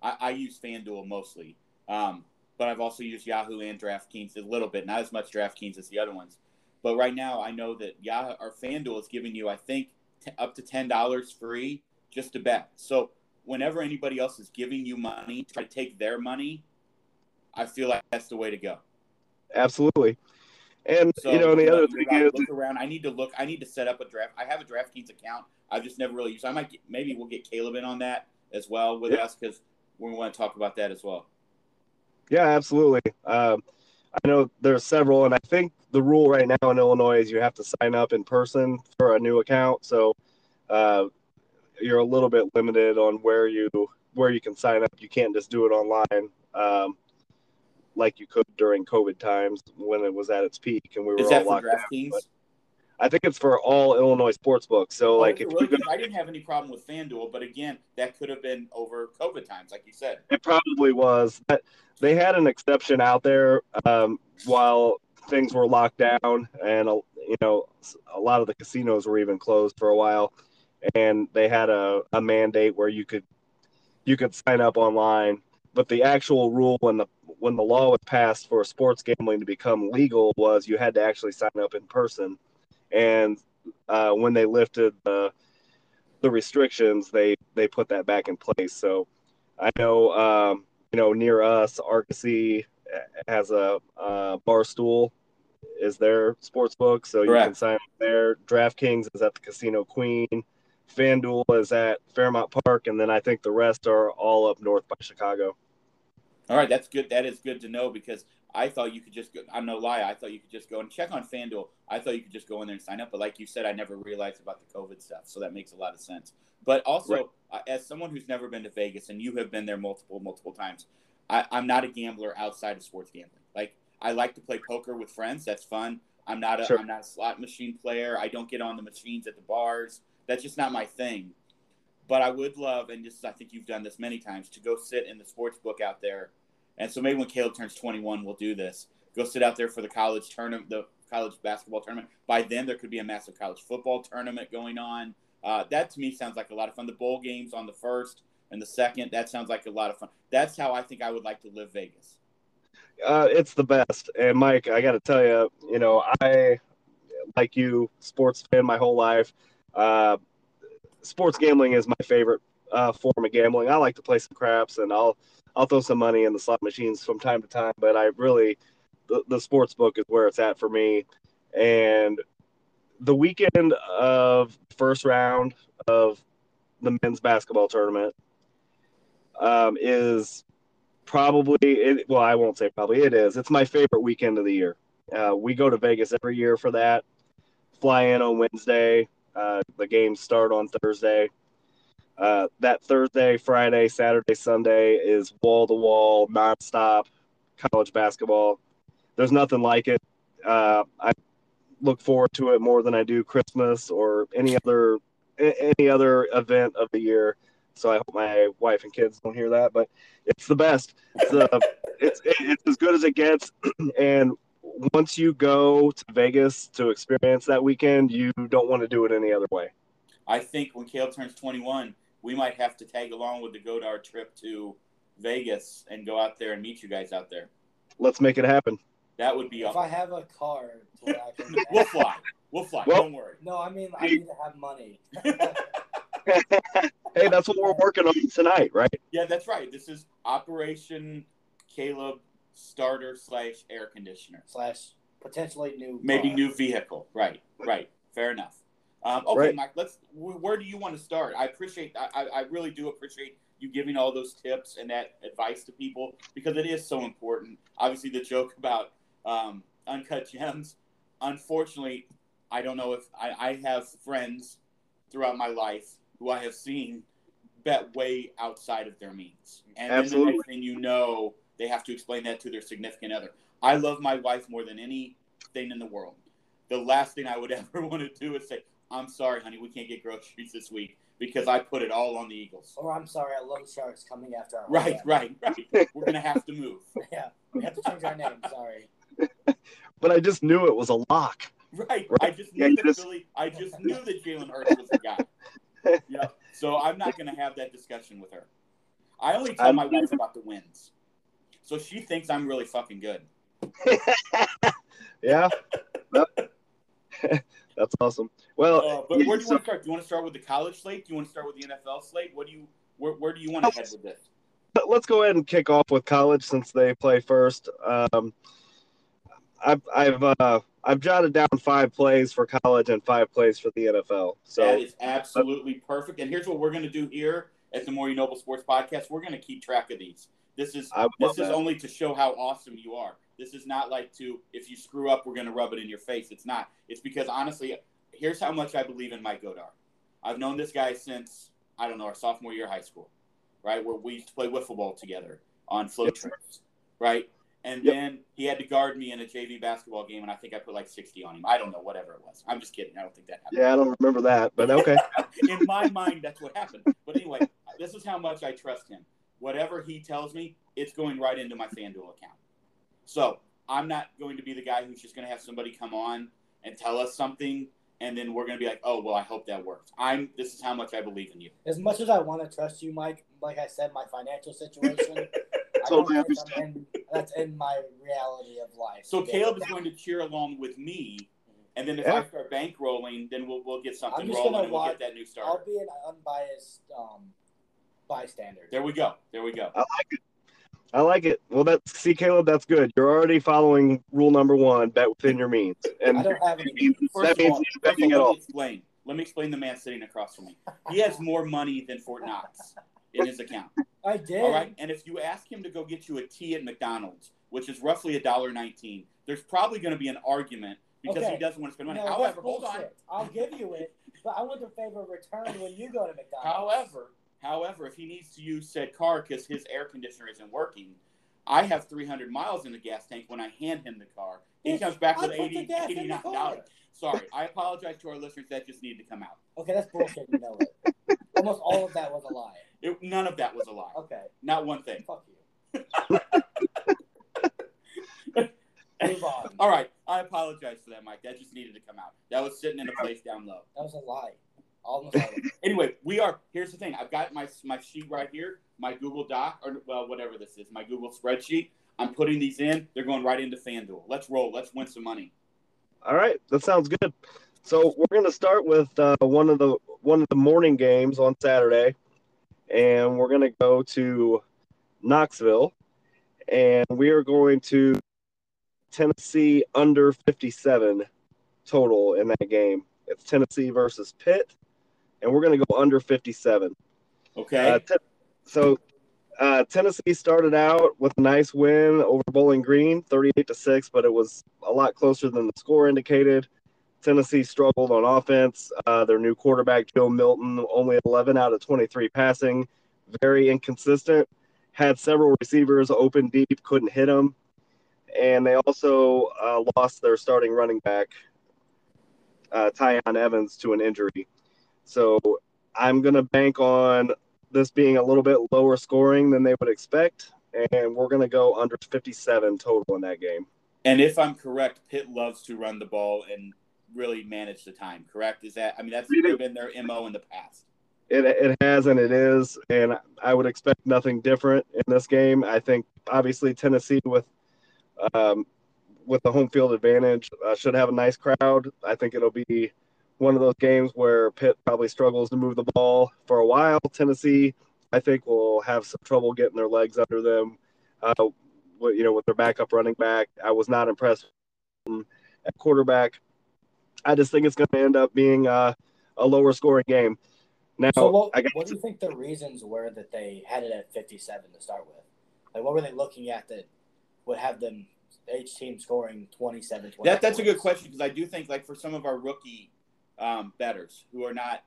I, I use FanDuel mostly, um, but I've also used Yahoo and DraftKings a little bit, not as much DraftKings as the other ones. But right now, I know that Yahoo or FanDuel is giving you, I think, t- up to ten dollars free just to bet. So whenever anybody else is giving you money, try to take their money. I feel like that's the way to go. Absolutely. And So you know, the other thing is, look around. I need to look. I need to set up a draft. I have a DraftKings account. I've just never really used. I might get, maybe we'll get Caleb in on that as well with Yeah. us because we want to talk about that as well. yeah, absolutely. Um, I know there's several, and I think the rule right now in Illinois is you have to sign up in person for a new account. So uh, you're a little bit limited on where you where you can sign up. You can't just do it online. Um, like you could during COVID times when it was at its peak and we were Is all locked down. I think it's for all Illinois sports books. So Oh, like if really? you go, 'Cause I didn't have any problem with FanDuel, but again, that could have been over COVID times, like you said. it probably was. But they had an exception out there um, while things were locked down, and uh, you know a lot of the casinos were even closed for a while, and they had a, a mandate where you could you could sign up online. But the actual rule when the when the law was passed for sports gambling to become legal was you had to actually sign up in person, and uh, when they lifted the the restrictions, they they put that back in place. So I know um, you know near us, Argosy has a uh, Barstool is their sports book, so you can sign up there. DraftKings is at the Casino Queen. FanDuel is at Fairmount Park, and then I think the rest are all up north by Chicago. All right, that's good. That is good to know because I thought you could just go. I'm no lie. I thought you could just go and check on FanDuel. I thought you could just go in there and sign up. But like you said, I never realized about the COVID stuff. So that makes a lot of sense. But also, Right. uh, as someone who's never been to Vegas and you have been there multiple, multiple times, I, I'm not a gambler outside of sports gambling. Like I like to play poker with friends. That's fun. I'm not a Sure. am not a slot machine player. I don't get on the machines at the bars. That's just not my thing. But I would love, and just I think you've done this many times, to go sit in the sports book out there and so maybe when Caleb turns 21, we'll do this. Go sit out there for the college tournament, the college basketball tournament. By then, there could be a massive college football tournament going on. Uh, that to me sounds like a lot of fun. The bowl games on the first and the second, that sounds like a lot of fun. That's how I think I would like to live Vegas. Uh, it's the best. And Mike, I got to tell you, you know, I like you, sports fan my whole life. Uh, sports gambling is my favorite uh, form of gambling. I like to play some craps, and I'll I'll throw some money in the slot machines from time to time. But I really, the, the sports book is where it's at for me. And the weekend of first round of the men's basketball tournament um, is probably it, well i won't say probably it is it's my favorite weekend of the year uh, we go to vegas every year for that fly in on wednesday uh, the games start on thursday. Uh, that thursday friday saturday sunday is wall to wall nonstop college basketball. There's nothing like it. Uh, i look forward to it more than i do christmas or any other any other event of the year. So i hope my wife and kids don't hear that but it's the best. It's, uh, it's it's as good as it gets. And once you go to Vegas to experience that weekend, you don't want to do it any other way. I think when Caleb turns 21, we might have to tag along with the go to our trip to Vegas and go out there and meet you guys out there. Let's make it happen. That would be If awesome. I have a car to where I can. We'll fly. We'll fly. Well- Don't worry. No, I mean I need to have money. hey, that's what we're working on tonight, right? Yeah, that's right. This is Operation Caleb starter slash air conditioner. slash potentially new. Maybe car. new vehicle. Right, right. Fair enough. Um, okay, Right. Mike. Let's. Where do you want to start? I appreciate. I, I I really do appreciate you giving all those tips and that advice to people because it is so important. Obviously, the joke about um, uncut gems. Unfortunately, I don't know if I, I have friends throughout my life who I have seen bet way outside of their means, and then the Absolutely. next thing you know, they have to explain that to their significant other. I love my wife more than anything in the world. The last thing I would ever want to do is say, "I'm sorry, honey, we can't get groceries this week because I put it all on the Eagles." Or I'm sorry, I love sharks coming after our. Right, homeland. right, right. We're gonna have to move. Yeah, we have to change our name. Sorry. But I just knew it was a lock. Right. Right. I just knew you that just- Billy. I just knew that Jalen Hurts was the guy. Yeah. So I'm not going to have that discussion with her. I only tell my wife about the wins. So she thinks I'm really fucking good. yeah. That's awesome. Well, uh, but where do you so, want to start? Do you want to start with the college slate? Do you want to start with the NFL slate? What do you where, where do you want to head with this? Let's go ahead and kick off with college since they play first. Um, I've I've uh, I've jotted down five plays for college and five plays for the NFL. So that is absolutely perfect. And here's what we're going to do here at the More You Noble Sports Podcast. We're going to keep track of these. This is this is only to show how awesome you are. This is not like to if you screw up, we're going to rub it in your face. It's not. It's because honestly, here's how much I believe in Mike Godar. I've known this guy since I don't know our sophomore year of high school, right? Where we used to play wiffle ball together on float trips, right? And yep. then he had to guard me in a JV basketball game, and I think I put like 60 on him. I don't know, whatever it was. I'm just kidding. I don't think that happened. Yeah, I don't remember that, but okay. in my mind, that's what happened. But anyway, this is how much I trust him. Whatever he tells me, it's going right into my FanDuel account. So I'm not going to be the guy who's just going to have somebody come on and tell us something, and then we're going to be like, "Oh, well, I hope that works." I'm. This is how much I believe in you. As much as I want to trust you, Mike, like I said, my financial situation. totally understand. In, that's in my reality of life. So Caleb is going to cheer along with me, and then if yeah. I start bankrolling, then we'll we'll get something rolling and we'll get that new start. I'll be an unbiased um, bystander. There we go. There we go. I like it. I like it. Well, that's see, Caleb, that's good. You're already following rule number one: bet within your means. And I don't have any. Means, that means all, betting at all. Explain. Let me explain the man sitting across from me. He has more money than Fort Knox in his account. I did. All right, and if you ask him to go get you a tea at McDonald's, which is roughly a dollar nineteen, there's probably going to be an argument because okay. he doesn't want to spend money. No, However, hold on. I'll give you it, but I want the favor of return when you go to McDonald's. However, However, if he needs to use said car because his air conditioner isn't working, I have 300 miles in the gas tank when I hand him the car. He comes back with 80, $89. Sorry, I apologize to our listeners. That just needed to come out. Okay, that's bullshit. You know it. Almost all of that was a lie. It, none of that was a lie. Okay. Not one thing. Fuck you. Move on. All right. I apologize for that, Mike. That just needed to come out. That was sitting in a place down low. That was a lie. Almost anyway, we are. Here's the thing. I've got my my sheet right here, my Google Doc or well, whatever this is, my Google spreadsheet. I'm putting these in. They're going right into FanDuel. Let's roll. Let's win some money. All right, that sounds good. So we're going to start with uh, one of the one of the morning games on Saturday, and we're going to go to Knoxville, and we are going to Tennessee under 57 total in that game. It's Tennessee versus Pitt and we're going to go under 57. Okay. Uh, t- so uh, Tennessee started out with a nice win over Bowling Green, 38 to six, but it was a lot closer than the score indicated. Tennessee struggled on offense. Uh, their new quarterback Joe Milton, only 11 out of 23 passing, very inconsistent. Had several receivers open deep, couldn't hit them, and they also uh, lost their starting running back, uh, Tiyon Evans, to an injury. So I'm going to bank on this being a little bit lower scoring than they would expect, and we're going to go under 57 total in that game. And if I'm correct, Pitt loves to run the ball and really manage the time. Correct? Is that? I mean, that's been their mo in the past. It, it has and it is, and I would expect nothing different in this game. I think obviously Tennessee with um, with the home field advantage uh, should have a nice crowd. I think it'll be one of those games where Pitt probably struggles to move the ball for a while. Tennessee, I think, will have some trouble getting their legs under them. Uh, you know, with their backup running back, I was not impressed at quarterback. I just think it's going to end up being uh, a lower scoring game. Now, so what, what do you think the reasons were that they had it at 57 to start with? Like, what were they looking at that would have them each team scoring 27, That, that's a good question because I do think, like, for some of our rookie um, betters who are not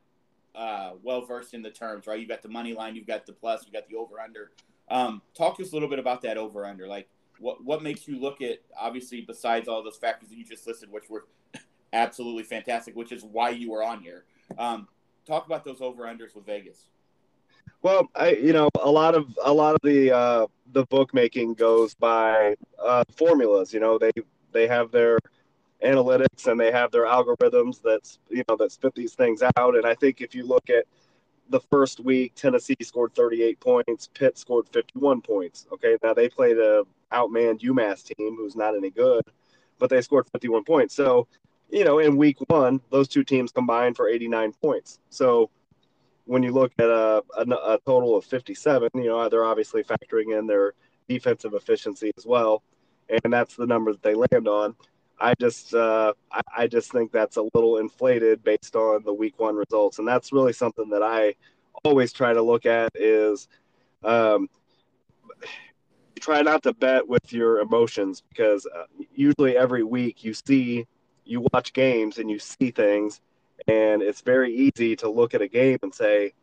uh, well versed in the terms, right? You've got the money line, you've got the plus, you've got the over under. Um, talk to us a little bit about that over under. Like, what what makes you look at obviously besides all those factors that you just listed, which were absolutely fantastic, which is why you were on here. Um, talk about those over unders with Vegas. Well, I you know a lot of a lot of the uh, the bookmaking goes by uh, formulas. You know they they have their analytics and they have their algorithms that's you know that spit these things out. And I think if you look at the first week, Tennessee scored 38 points, Pitt scored 51 points. Okay, now they played a outmanned UMass team who's not any good, but they scored 51 points. So, you know, in week one, those two teams combined for 89 points. So, when you look at a, a, a total of 57, you know, they're obviously factoring in their defensive efficiency as well, and that's the number that they land on. I just uh, I, I, just think that's a little inflated based on the week one results, and that's really something that I always try to look at is um, try not to bet with your emotions because uh, usually every week you see you watch games and you see things, and it's very easy to look at a game and say,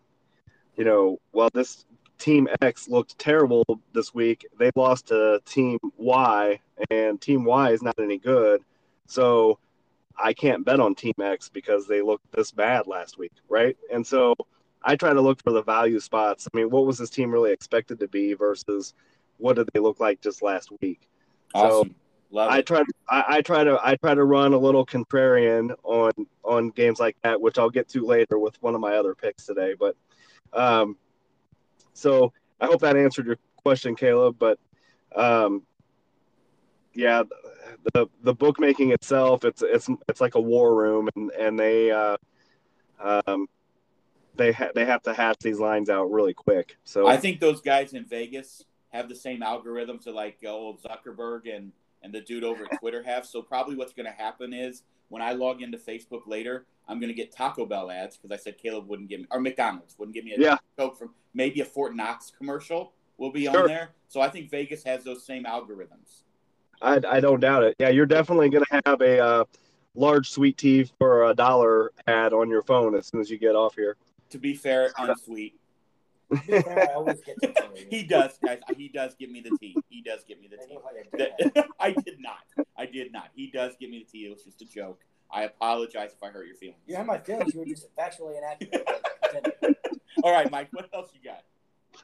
you know, well this Team X looked terrible this week. They lost to Team Y, and Team Y is not any good. So I can't bet on Team X because they looked this bad last week, right? And so I try to look for the value spots. I mean, what was this team really expected to be versus what did they look like just last week? Awesome. So Love I try. I, I, try to. I try to run a little contrarian on on games like that, which I'll get to later with one of my other picks today. But um, so I hope that answered your question, Caleb. But um, yeah, the the bookmaking itself, it's it's it's like a war room, and and they uh, um, they ha- they have to hatch these lines out really quick. So I think those guys in Vegas have the same algorithms that like old Zuckerberg and and the dude over at Twitter have. So probably what's going to happen is when I log into Facebook later, I'm going to get Taco Bell ads because I said Caleb wouldn't give me, or McDonald's wouldn't give me a yeah. Coke from maybe a Fort Knox commercial will be sure. on there. So I think Vegas has those same algorithms. I, I don't doubt it. Yeah, you're definitely going to have a uh, large sweet tea for a dollar ad on your phone as soon as you get off here. To be fair, unsweet. he does, guys. He does give me the tea. He does give me the tea. I did not. I did not. He does give me the tea. It was just a joke. I apologize if I hurt your feelings. You had my feelings. You were just factually inaccurate. All right, Mike. What else you got?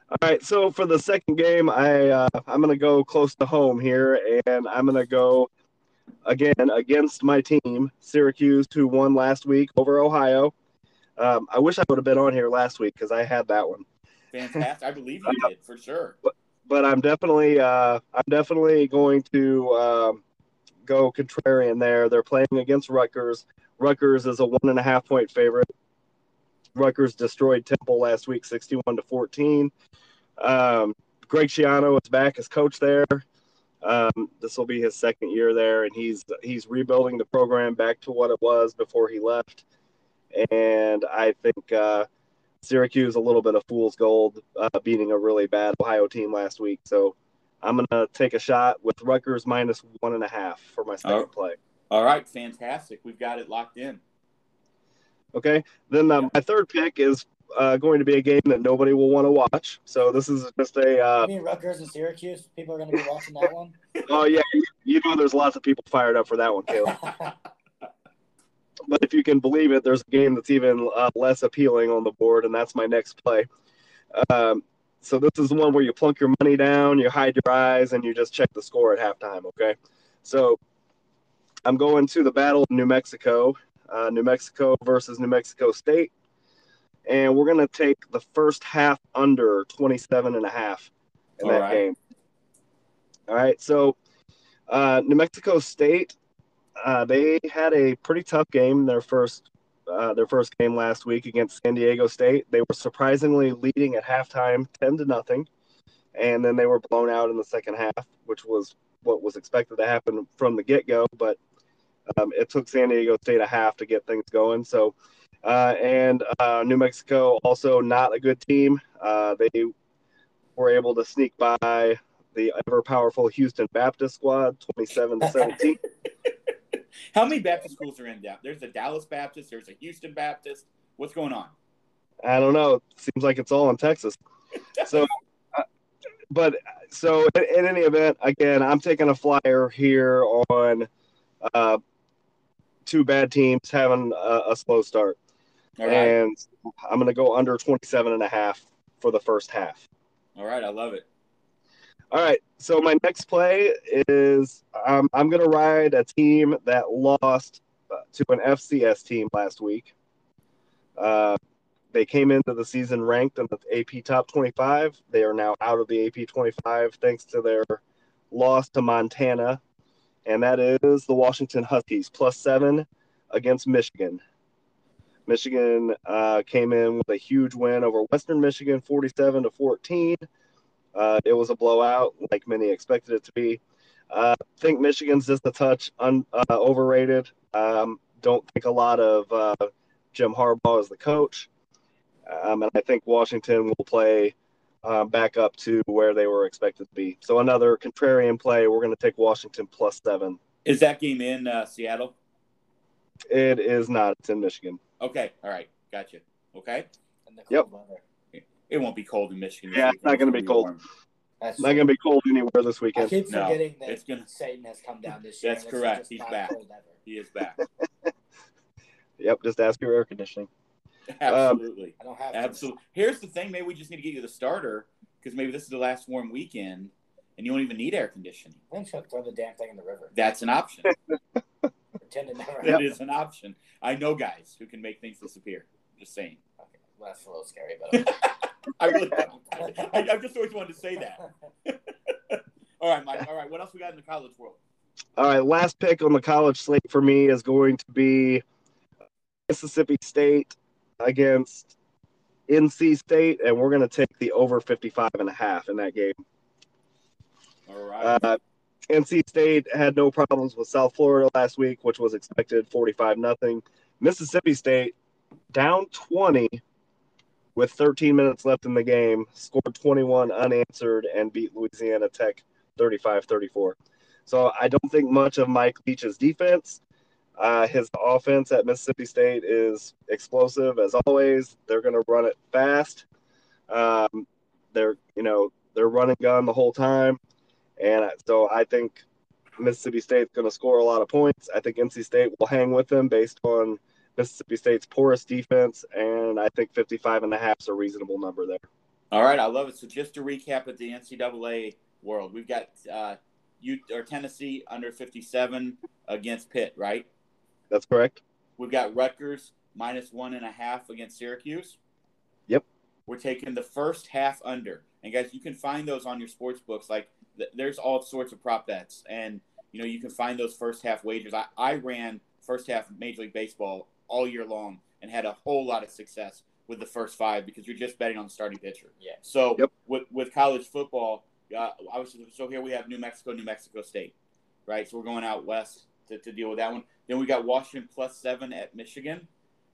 All right. So for the second game, I uh, I'm gonna go close to home here, and I'm gonna go again against my team, Syracuse, who won last week over Ohio. Um, I wish I would have been on here last week because I had that one. Fantastic. I believe you did for sure. But, but I'm definitely uh, I'm definitely going to um, go contrarian there. They're playing against Rutgers. Rutgers is a one and a half point favorite. Rutgers destroyed Temple last week, 61 to 14. Um, Greg Schiano is back as coach there. Um, this will be his second year there, and he's he's rebuilding the program back to what it was before he left. And I think uh, Syracuse a little bit of fool's gold, uh, beating a really bad Ohio team last week. So I'm gonna take a shot with Rutgers minus one and a half for my second oh. play. All right, fantastic. We've got it locked in. Okay, then um, my third pick is uh, going to be a game that nobody will want to watch. So this is just a. Uh, you mean Rutgers and Syracuse? People are going to be watching that one. oh yeah, you know there's lots of people fired up for that one, Caleb. but if you can believe it, there's a game that's even uh, less appealing on the board, and that's my next play. Um, so this is the one where you plunk your money down, you hide your eyes, and you just check the score at halftime. Okay, so I'm going to the Battle of New Mexico, uh, New Mexico versus New Mexico State, and we're going to take the first half under 27 and a half in All that right. game. All right, so uh, New Mexico State, uh, they had a pretty tough game their first uh, their first game last week against San Diego State. They were surprisingly leading at halftime, ten to nothing, and then they were blown out in the second half, which was what was expected to happen from the get go. But um, it took San Diego State a half to get things going. So, uh, and uh, New Mexico also not a good team. Uh, they were able to sneak by the ever powerful Houston Baptist squad, twenty-seven to seventeen. How many Baptist schools are in that? There's a Dallas Baptist. There's a Houston Baptist. What's going on? I don't know. Seems like it's all in Texas. So, uh, but so in, in, any event, again, I'm taking a flyer here on uh, two bad teams having a, a slow start. Right. And I'm going to go under 27 and a half for the first half. All right. I love it. All right. So my next play is um, I'm going to ride a team that lost uh, to an FCS team last week. Uh, they came into the season ranked in the AP top 25. They are now out of the AP 25 thanks to their loss to Montana, and that is the Washington Huskies plus seven against Michigan. Michigan uh, came in with a huge win over Western Michigan, 47 to 14. Uh, it was a blowout, like many expected it to be. I uh, think Michigan's just a touch un, uh, overrated. Um, don't think a lot of uh, Jim Harbaugh as the coach. Um, and I think Washington will play uh, back up to where they were expected to be. So another contrarian play. We're going to take Washington plus seven. Is that game in uh, Seattle? It is not. It's in Michigan. Okay. All right. Gotcha. Okay. Yep. Weather. It won't be cold in Michigan. Yeah, it's not going to be cold. warm. That's Not going to be cold anywhere this I weekend. keep No, forgetting that it's gonna- Satan has come down this year. That's correct. He's back. He is back. Yep, just ask your air conditioning. Absolutely. I don't have to. Absolutely. Here's the thing. Maybe we just need to get you the starter because maybe this is the last warm weekend and you don't even need air conditioning. I'm just throw the damn thing in the river. That's an option. Pretend it never That happened. is an option. I know guys who can make things disappear. Just saying. Okay, well, that's a little scary, but I really I, I just always wanted to say that. All right, Mike. All right. What else we got in the college world? All right, last pick on the college slate for me is going to be Mississippi State against NC State, and we're going to take the over 55 and a half in that game. All right. Uh, NC State had no problems with South Florida last week, which was expected 45 nothing. Mississippi State down 20 with 13 minutes left in the game, scored 21 unanswered, and beat Louisiana Tech 35 34. So I don't think much of Mike Leach's defense. Uh, his offense at Mississippi State is explosive as always. They're going to run it fast. Um, they're you know they're running gun the whole time, and so I think Mississippi State's going to score a lot of points. I think NC State will hang with them based on Mississippi State's porous defense, and I think 55 and a half is a reasonable number there. All right. I love it. So just to recap at the NCAA world, we've got uh, U or Tennessee under 57 against Pitt, right? That's correct. We've got Rutgers minus one and a half against Syracuse. Yep. We're taking the first half under. And guys, you can find those on your sports books. Like th- there's all sorts of prop bets, and you know you can find those first half wagers. I, I ran first half Major League Baseball all year long and had a whole lot of success with the first five because you're just betting on the starting pitcher. Yeah. So Yep. with with college football, uh, obviously, so here we have New Mexico, New Mexico State, right? So we're going out west to, to deal with that one. Then we got Washington plus seven at Michigan.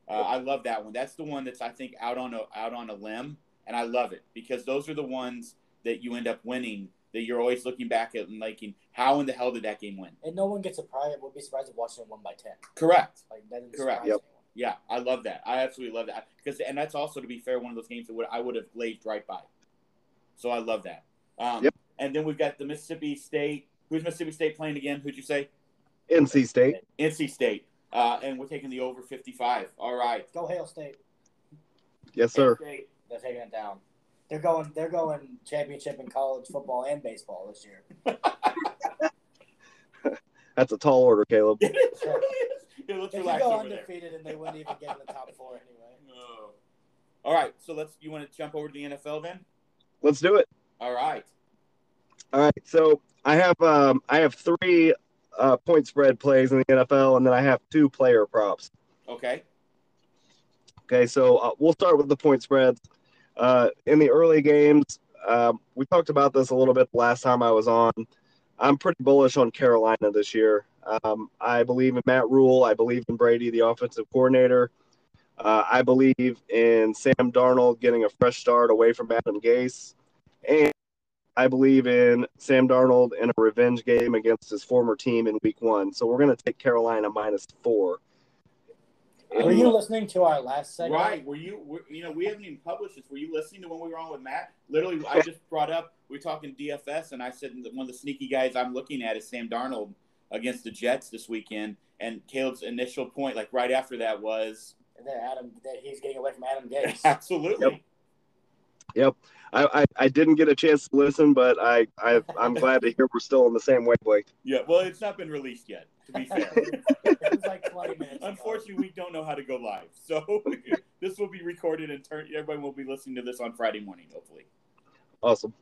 Uh, I love that one. That's the one that's I think out on a out on a limb, and I love it because those are the ones that you end up winning. That you're always looking back at and liking, how in the hell did that game win? And no one gets surprised. Would be surprised if Washington won by ten. Correct. Like that Correct. Yep. Yeah, I love that. I absolutely love that because, and that's also to be fair, one of those games that would, I would have glazed right by. So I love that. Um, Yep. And then we've got the Mississippi State. Who's Mississippi State playing again? Who'd you say? NC State. NC State. Uh, and we're taking the over 55. All right. Go Hail State. Yes, sir. State. They're taking it down. They're going. They're going championship in college football and baseball this year. That's a tall order, Caleb. It is, really is. Yeah, you go over there. undefeated and they wouldn't even get in the top four anyway. No. All right. So let's. You want to jump over to the NFL then? Let's do it. All right. All right. So I have um, I have three uh, point spread plays in the NFL, and then I have two player props. Okay. Okay, so uh, we'll start with the point spreads. Uh, in the early games, um, we talked about this a little bit last time I was on. I'm pretty bullish on Carolina this year. Um, I believe in Matt Rhule. I believe in Brady, the offensive coordinator. Uh, I believe in Sam Darnold getting a fresh start away from Adam Gase. And I believe in Sam Darnold in a revenge game against his former team in week one. So we're going to take Carolina minus four. Were you listening to our last segment? Right. Were you, were, you know, we haven't even published this. Were you listening to when we were on with Matt? Literally, I just brought up, we are talking DFS, and I said one of the sneaky guys I'm looking at is Sam Darnold against the Jets this weekend. And Caleb's initial point, like right after that, was And then Adam, that he's getting away from Adam Gase. absolutely. Yep. I, I, I didn't get a chance to listen, but I, I I'm glad to hear we're still on the same wavelength. Yeah. Well, it's not been released yet. To be fair. it was like 20 minutes. ago. Unfortunately, we don't know how to go live, so this will be recorded and turn. Everybody will be listening to this on Friday morning, hopefully. Awesome.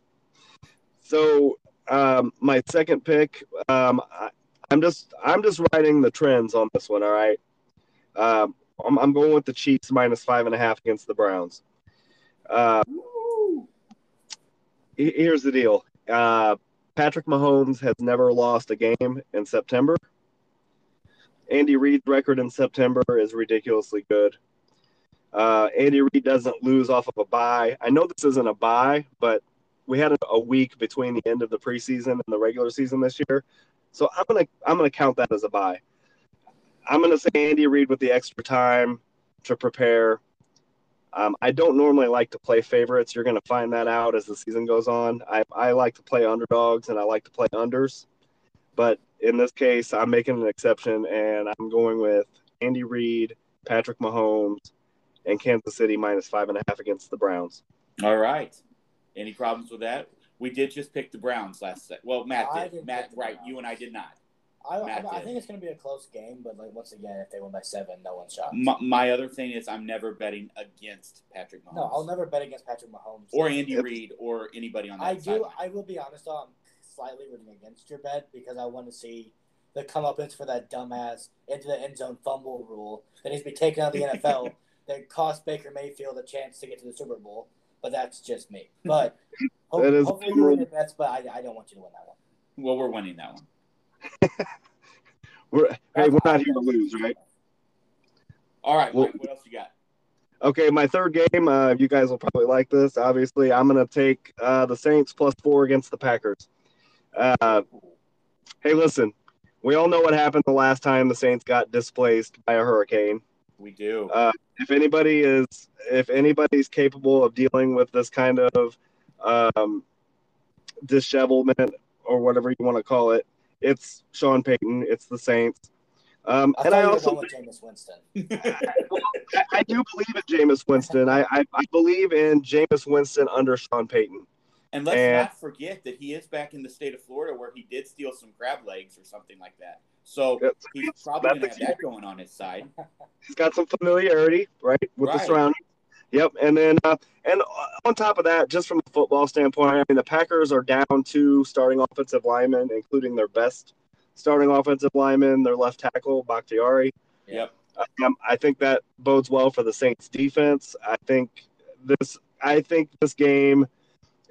So um, my second pick, um, I, I'm just I'm just riding the trends on this one. All right. Um, I'm, I'm going with the Chiefs minus five and a half against the Browns. Uh, he- here's the deal. Uh, Patrick Mahomes has never lost a game in September. Andy Reid's record in September is ridiculously good. Uh, Andy Reid doesn't lose off of a bye. I know this isn't a bye, but we had a, week between the end of the preseason and the regular season this year, so I'm gonna I'm gonna count that as a bye. I'm gonna say Andy Reid with the extra time to prepare. Um, I don't normally like to play favorites. You're gonna find that out as the season goes on. I, I like to play underdogs and I like to play unders, but in this case, I'm making an exception and I'm going with Andy Reid, Patrick Mahomes, and Kansas City minus five and a half against the Browns. All right. Any problems with that? We did just pick the Browns last set. Well, Matt did. Matt, right? You and I did not. I, I, I think it's going to be a close game, but like once again, if they win by seven, no one's shocked. My, my other thing is I'm never betting against Patrick Mahomes. No, I'll never bet against Patrick Mahomes. Or Andy Yep. Reid or anybody on that I do. I will be honest though. I'm slightly rooting against your bet because I want to see the comeuppance for that dumbass into the end zone fumble rule that needs to be taken out of the NFL that cost Baker Mayfield a chance to get to the Super Bowl. But that's just me. But hope, hopefully you win your bets. But I, I don't want you to win that one. Well, we're winning that one. We're hey, we're not here to lose, right? All right, Well- what else you got? Okay, my third game. Uh, you guys will probably like this. Obviously, I'm going to take uh, the Saints plus four against the Packers. Uh, hey, listen, we all know what happened the last time the Saints got displaced by a hurricane. We do. Uh, if anybody is, if anybody's capable of dealing with this kind of um, dishevelment or whatever you want to call it, it's Sean Payton. It's the Saints. Um, I and I also going with Jameis Winston. I, I do believe in Jameis Winston. I, I, I believe in Jameis Winston under Sean Payton. and let's and- not forget that he is back in the state of Florida where he did steal some crab legs or something like that. So Yep. he's probably That's going to have that going on his side. He's got some familiarity, right, with the Right. surroundings. Yep, and then uh, and on top of that, just from a football standpoint, I mean the Packers are down two starting offensive linemen, including their best starting offensive lineman, their left tackle Bakhtiari. Yep. Um, I think that bodes well for the Saints defense. I think this I think this game,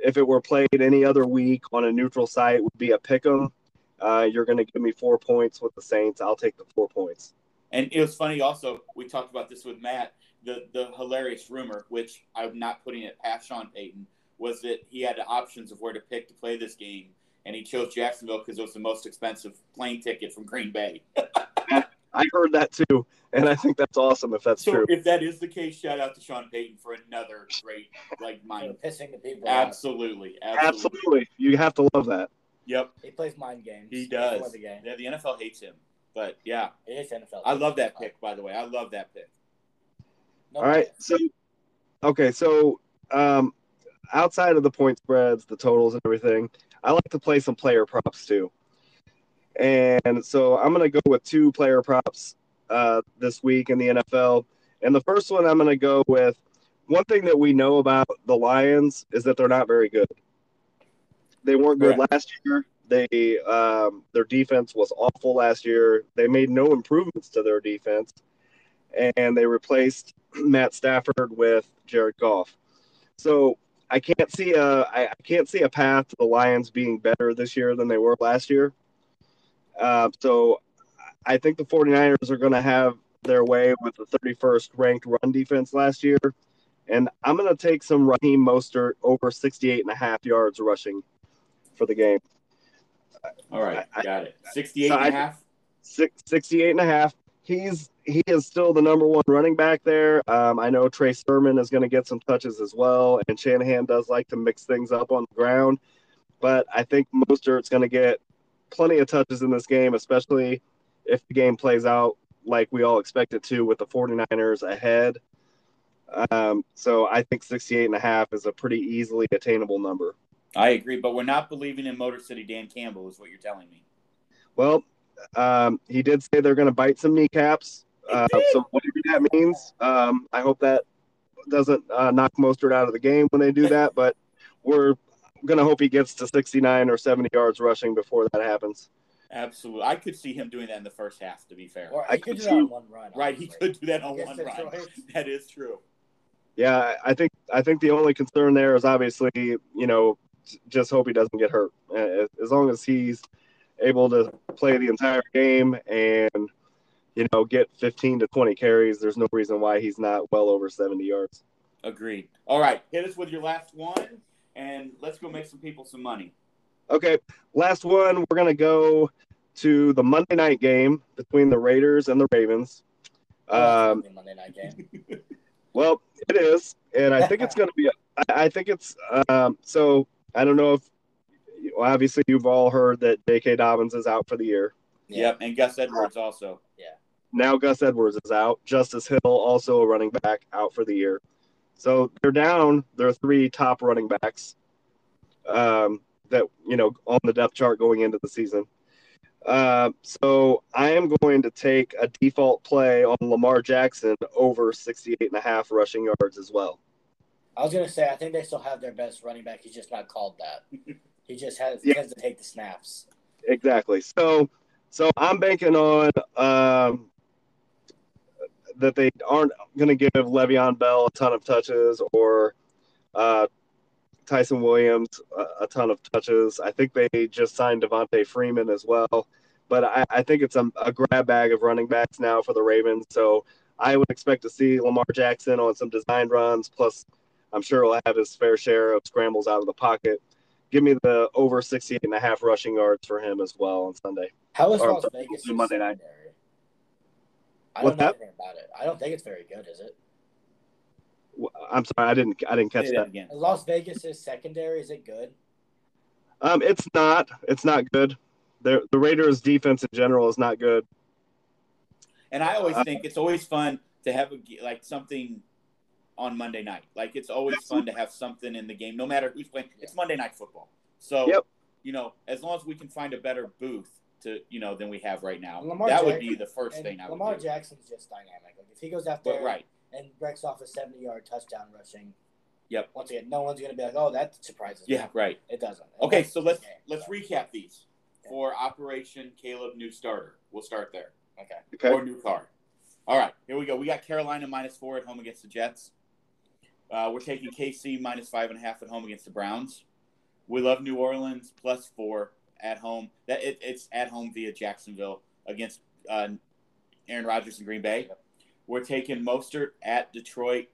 if it were played any other week on a neutral site, would be a pick 'em. Uh, you're going to give me four points with the Saints. I'll take the four points. And it was funny also, we talked about this with Matt, the, the hilarious rumor, which I'm not putting it past Sean Payton, was that he had the options of where to pick to play this game, and he chose Jacksonville because it was the most expensive plane ticket from Green Bay. I heard that too, and I think that's awesome if that's So true. if that is the case, shout out to Sean Payton for another great, like, You're mind. pissing the people. Absolutely, absolutely. Absolutely, you have to love that. Yep, He plays mind games. he before does. The game. Yeah, the NFL hates him. But yeah, It is NFL. I love that pick, by the way. I love that pick. No All right, so okay, so um, outside of the point spreads, the totals, and everything, I like to play some player props too. And so I'm going to go with two player props uh, this week in the NFL. And the first one I'm going to go with one thing that we know about the Lions is that they're not very good. They weren't good Correct. last year. They um, their defense was awful last year. They made no improvements to their defense, and they replaced Matt Stafford with Jared Goff. So I can't see a I I can't see a path to the Lions being better this year than they were last year. Uh, so I think the 49ers are going to have their way with the 31st ranked run defense last year. And I'm going to take some Raheem Mostert over 68 and a half yards rushing for the game. All right, I- got it. 68 so and a I- half. Six, 68 and a half. He's he is still the number one running back there. Um, I know Trey Sermon is going to get some touches as well, and Shanahan does like to mix things up on the ground. But I think Mostert's going to get plenty of touches in this game, especially if the game plays out like we all expect it to with the 49ers ahead. Um, so I think 68 and a half is a pretty easily attainable number. I agree, but we're not believing in Motor City Dan Campbell, is what you're telling me. Well, Um, he did say they're going to bite some kneecaps. Uh, so whatever that means, um, I hope that doesn't uh, knock Mostert out of the game when they do that. But we're going to hope he gets to 69 or 70 yards rushing before that happens. Absolutely. I could see him doing that in the first half, to be fair. Or I he could could do that on one run. right, he could do that on one run. Detroit. That is true. Yeah, I think I think the only concern there is obviously you know just hope he doesn't get hurt. Uh, As long as he's able to play the entire game and you know get 15 to 20 carries, there's no reason why he's not well over 70 yards. Agreed. All right, hit us with your last one, and let's go make some people some money. Okay, last one. We're gonna go to the Monday night game between the Raiders and the Ravens. Um, it's gonna be a Monday night game. Well, it is, and I think it's going to be. I I think it's. Um, so I don't know if. Well, obviously, you've all heard that J.K. Dobbins is out for the year. Yep, and Gus Edwards also. Yeah. Now Gus Edwards is out. Justice Hill, also a running back, out for the year. So they're down their three top running backs. Um, that you know on the depth chart going into the season. Uh, so I am going to take a default play on Lamar Jackson over 68 and a half rushing yards as well. I was gonna say I think they still have their best running back. He's just not called that. He just has Yeah. has to take the snaps. Exactly. So, so I'm banking on um, that they aren't going to give Le'Veon Bell a ton of touches or uh, Ty'Son Williams a, a ton of touches. I think they just signed Devonta Freeman as well. But I, I think it's a, a grab bag of running backs now for the Ravens. So I would expect to see Lamar Jackson on some design runs. Plus, I'm sure he'll have his fair share of scrambles out of the pocket. Give me the over 68 and a half rushing yards for him as well on Sunday. How is Or Las Vegas Monday night. secondary? I don't know that? anything about it. I don't think it's very good, is it? I'm sorry, I didn't I didn't catch that that. again. Las Vegas' is secondary is it good? Um, it's not. It's not good. The the Raiders' defense in general is not good. And I always Uh, think it's always fun to have a, g- like something on Monday night. Like it's always fun to have something in the game, no matter who's playing. It's Monday night football, so Yep. you know, as long as we can find a better booth to you know than we have right now, Lamar that would be the first thing I would Lamar do. Jackson's just dynamic. Like if he goes out there But right, and breaks off a seventy-yard touchdown rushing, Yep. Once again, no one's gonna be like, "Oh, that surprises me." yeah, right. It doesn't. Okay, so let's game, let's so, recap these for Operation Caleb New Starter. We'll start there. Okay. Okay. or new car. All right, here we go. We got Carolina minus four at home against the Jets. Uh, we're taking KC minus five and a half at home against the Browns. We love New Orleans plus four at home. That it, it's at home via Jacksonville against uh, Aaron Rodgers and Green Bay. We're taking Mostert at Detroit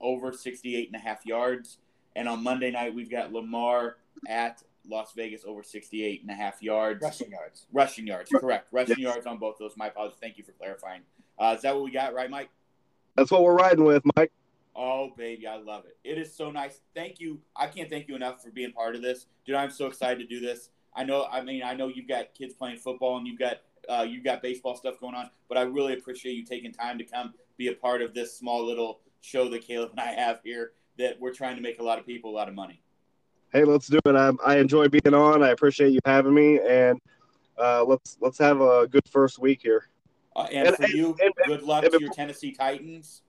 over 68 and a half yards. And on Monday night, we've got Lamar at Las Vegas over 68 and a half yards. Rushing yards. Rushing yards, correct. Rushing yards on both those. My apologies. Thank you for clarifying. Uh, is that what we got, right, Mike? That's what we're riding with, Mike. Oh, baby, I love it. It is so nice. Thank you. I can't thank you enough for being part of this, dude. I'm so excited to do this. I know. I mean, I know you've got kids playing football and you've got uh, you've got baseball stuff going on, but I really appreciate you taking time to come be a part of this small little show that Caleb and I have here. That we're trying to make a lot of people a lot of money. Hey, let's do it. I, I enjoy being on. I appreciate you having me, and uh, let's let's have a good first week here. Uh, and, And- for you, and- good luck to your Tennessee Titans.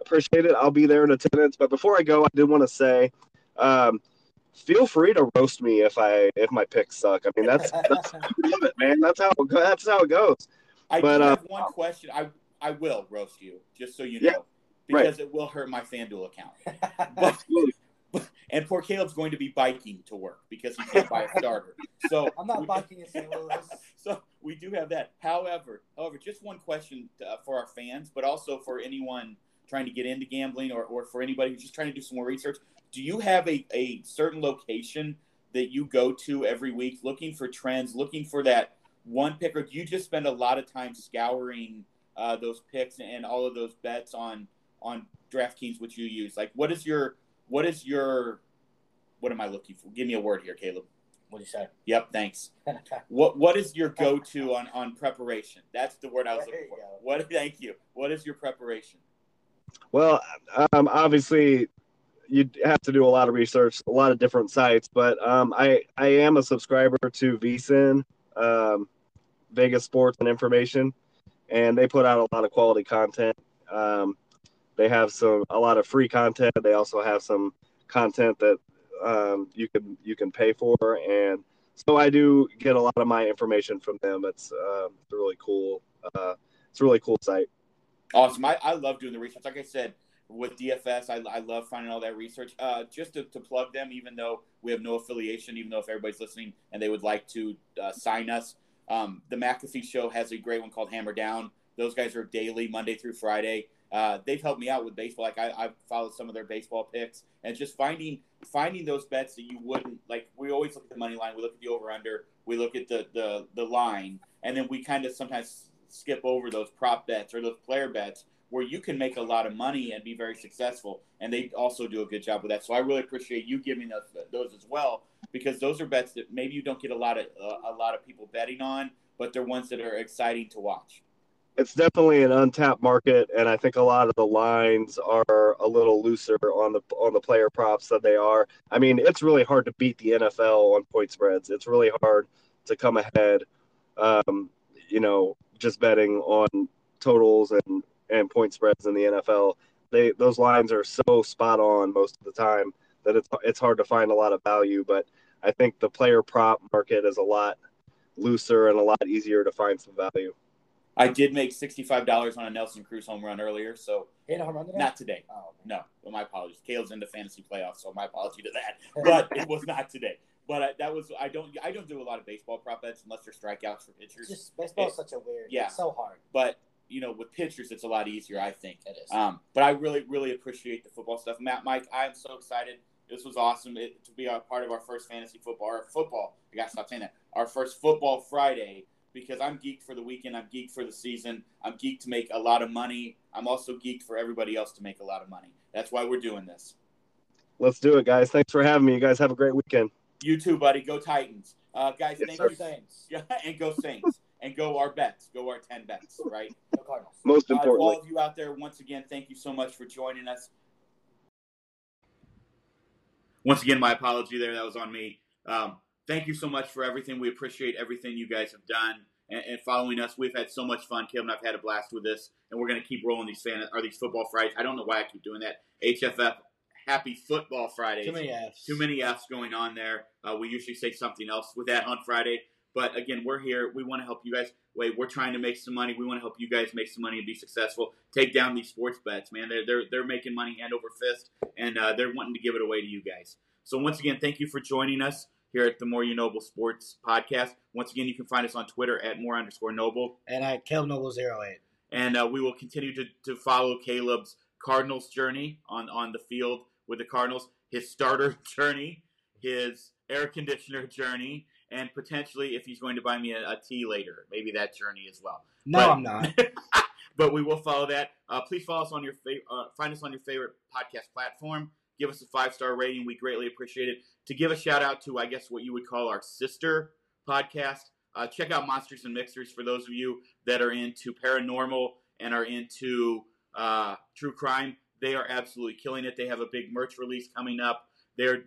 Appreciate it. I'll be there in attendance. But before I go, I did want to say, um, feel free to roast me if I if my picks suck. I mean, that's that's I love it, man. That's how it that's how it goes. I But, do uh, have one question. I I will roast you, just so you Yeah, know, because it will hurt my FanDuel account. But, and poor Caleb's going to be biking to work because he can't buy a starter. So I'm not we- biking in St. Louis. So we do have that. However, however, just one question uh, for our fans, but also for anyone trying to get into gambling or, or for anybody who's just trying to do some more research. Do you have a, a certain location that you go to every week looking for trends, looking for that one pick, or do you just spend a lot of time scouring uh, those picks and all of those bets on on DraftKings, which you use? Like, what is your what is your what am I looking for? Give me a word here, Caleb. What'd you say? Yep, thanks. What what is your go to on on preparation? That's the word I was looking for. What? Thank you. What is your preparation? Well, um, obviously, you have to do a lot of research, a lot of different sites. But um, I I am a subscriber to VSIN. Um, Vegas sports and information, and they put out a lot of quality content. Um, they have some a lot of free content. They also have some content that um, you can you can pay for, and so I do get a lot of my information from them. It's uh, it's a really cool uh, it's a really cool site. Awesome. I, I love doing the research. Like I said, with DFS, I, I love finding all that research. Uh, just to, to plug them, even though we have no affiliation, even though if everybody's listening and they would like to uh, sign us, um, the McAfee Show has a great one called Hammer Down. Those guys are daily, Monday through Friday. Uh, they've helped me out with baseball. Like I, I've followed some of their baseball picks and just finding finding those bets that you wouldn't like. We always look at the money line. We look at the over under. We look at the the the line, and then we kind of sometimes skip over those prop bets or those player bets where you can make a lot of money and be very successful. And they also do a good job with that. So I really appreciate you giving us those as well because those are bets that maybe you don't get a lot of uh, a lot of people betting on, but they're ones that are exciting to watch. It's definitely an untapped market, and I think a lot of the lines are a little looser on the on the player props than they are. I mean, it's really hard to beat the NFL on point spreads. It's really hard to come ahead. Um, you know, just betting on totals and and point spreads in the NFL. They those lines are so spot on most of the time that it's it's hard to find a lot of value. But I think the player prop market is a lot looser and a lot easier to find some value. I did make sixty-five dollars on a Nelson Cruz home run earlier, so Hit a home run today? not today. Oh, No, well, my apologies. Kale's into fantasy playoffs, so my apology to that. But it was not today. But I, that was I don't I don't do a lot of baseball prop bets unless they're strikeouts for It's pitchers. just baseball's It- such a weird. yeah. It's so hard. But you know, with pitchers, it's a lot easier, I think. It is. Um, but I really, really appreciate the football stuff. Matt, Mike, I'm so excited. This was awesome it, to be a part of our first fantasy football or football. I gotta stop saying that. Our first football Friday because I'm geeked for the weekend. I'm geeked for the season. I'm geeked to make a lot of money. I'm also geeked for everybody else to make a lot of money. That's why we're doing this. Let's do it, guys. Thanks for having me. You guys have a great weekend. You too, buddy. Go Titans, uh, guys. Yes, thank sir. you, Saints. Yeah, and go Saints, and go our bets. Go our ten bets, right? No Cardinals. Most Uh, importantly, all of you out there, once again, thank you so much for joining us. Once again, my apology there. That was on me. Um, thank you so much for everything. We appreciate everything you guys have done and, and following us. We've had so much fun. Kim and I've had a blast with this, and we're going to keep rolling these fan or these football Fridays. I don't know why I keep doing that. HFF Happy Football Fridays. Too many F's. Too many F's going on there. Uh, we usually say something else with that on Friday. But again, we're here. We want to help you guys. Wait, we're trying to make some money. We want to help you guys make some money and be successful. Take down these sports bets, man. They're they're, they're making money hand over fist, and uh, they're wanting to give it away to you guys. So once again, thank you for joining us here at the More You Noble Sports Podcast. Once again, you can find us on Twitter at more underscore noble. And at Caleb Noble zero eight. And uh, we will continue to, to follow Caleb's Cardinals journey on, on the field with the Cardinals, his starter journey, his air conditioner journey, and potentially if he's going to buy me a, a tea later, maybe that journey as well. No, But- I'm not. but we will follow that. Uh, please follow us on your fa- uh, find us on your favorite podcast platform. Give us a five star rating. We greatly appreciate it. To give a shout out to, I guess, what you would call our sister podcast. Uh, check out Monsters and Mixers for those of you that are into paranormal and are into uh, true crime. They are absolutely killing it. They have a big merch release coming up. They're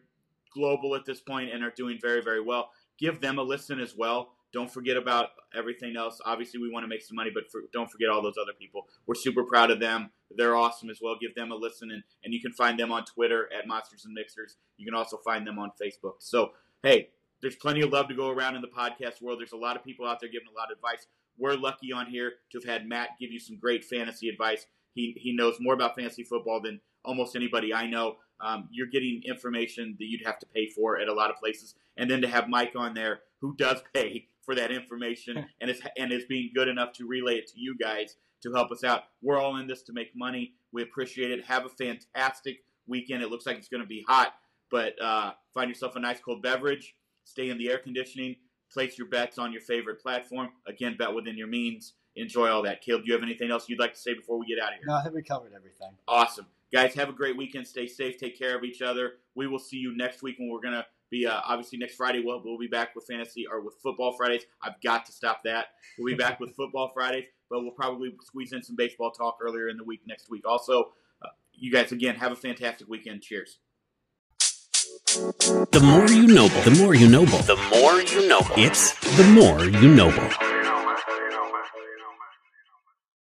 global at this point and are doing very, very well. Give them a listen as well. Don't forget about everything else. Obviously, we want to make some money, but for, don't forget all those other people. We're super proud of them. They're awesome as well. Give them a listen, and, and you can find them on Twitter at Monsters and Mixers. You can also find them on Facebook. So, hey, there's plenty of love to go around in the podcast world. There's a lot of people out there giving a lot of advice. We're lucky on here to have had Matt give you some great fantasy advice. He, he knows more about fantasy football than almost anybody I know. Um, you're getting information that you'd have to pay for at a lot of places, and then to have Mike on there who does pay for that information and is and is being good enough to relay it to you guys to help us out. We're all in this to make money. We appreciate it. Have a fantastic weekend. It looks like it's going to be hot, but uh, find yourself a nice cold beverage. Stay in the air conditioning. Place your bets on your favorite platform. Again, bet within your means. Enjoy all that. Caleb, do you have anything else you'd like to say before we get out of here? No, I think we covered everything. Awesome. Guys, have a great weekend. Stay safe. Take care of each other. We will see you next week when we're going to be, uh, obviously, next Friday. We'll, we'll be back with fantasy or with football Fridays. I've got to stop that. We'll be back with football Fridays, but we'll probably squeeze in some baseball talk earlier in the week next week. Also, uh, you guys, again, have a fantastic weekend. Cheers. The more you know, the more you know, the more you know. It's the more you know.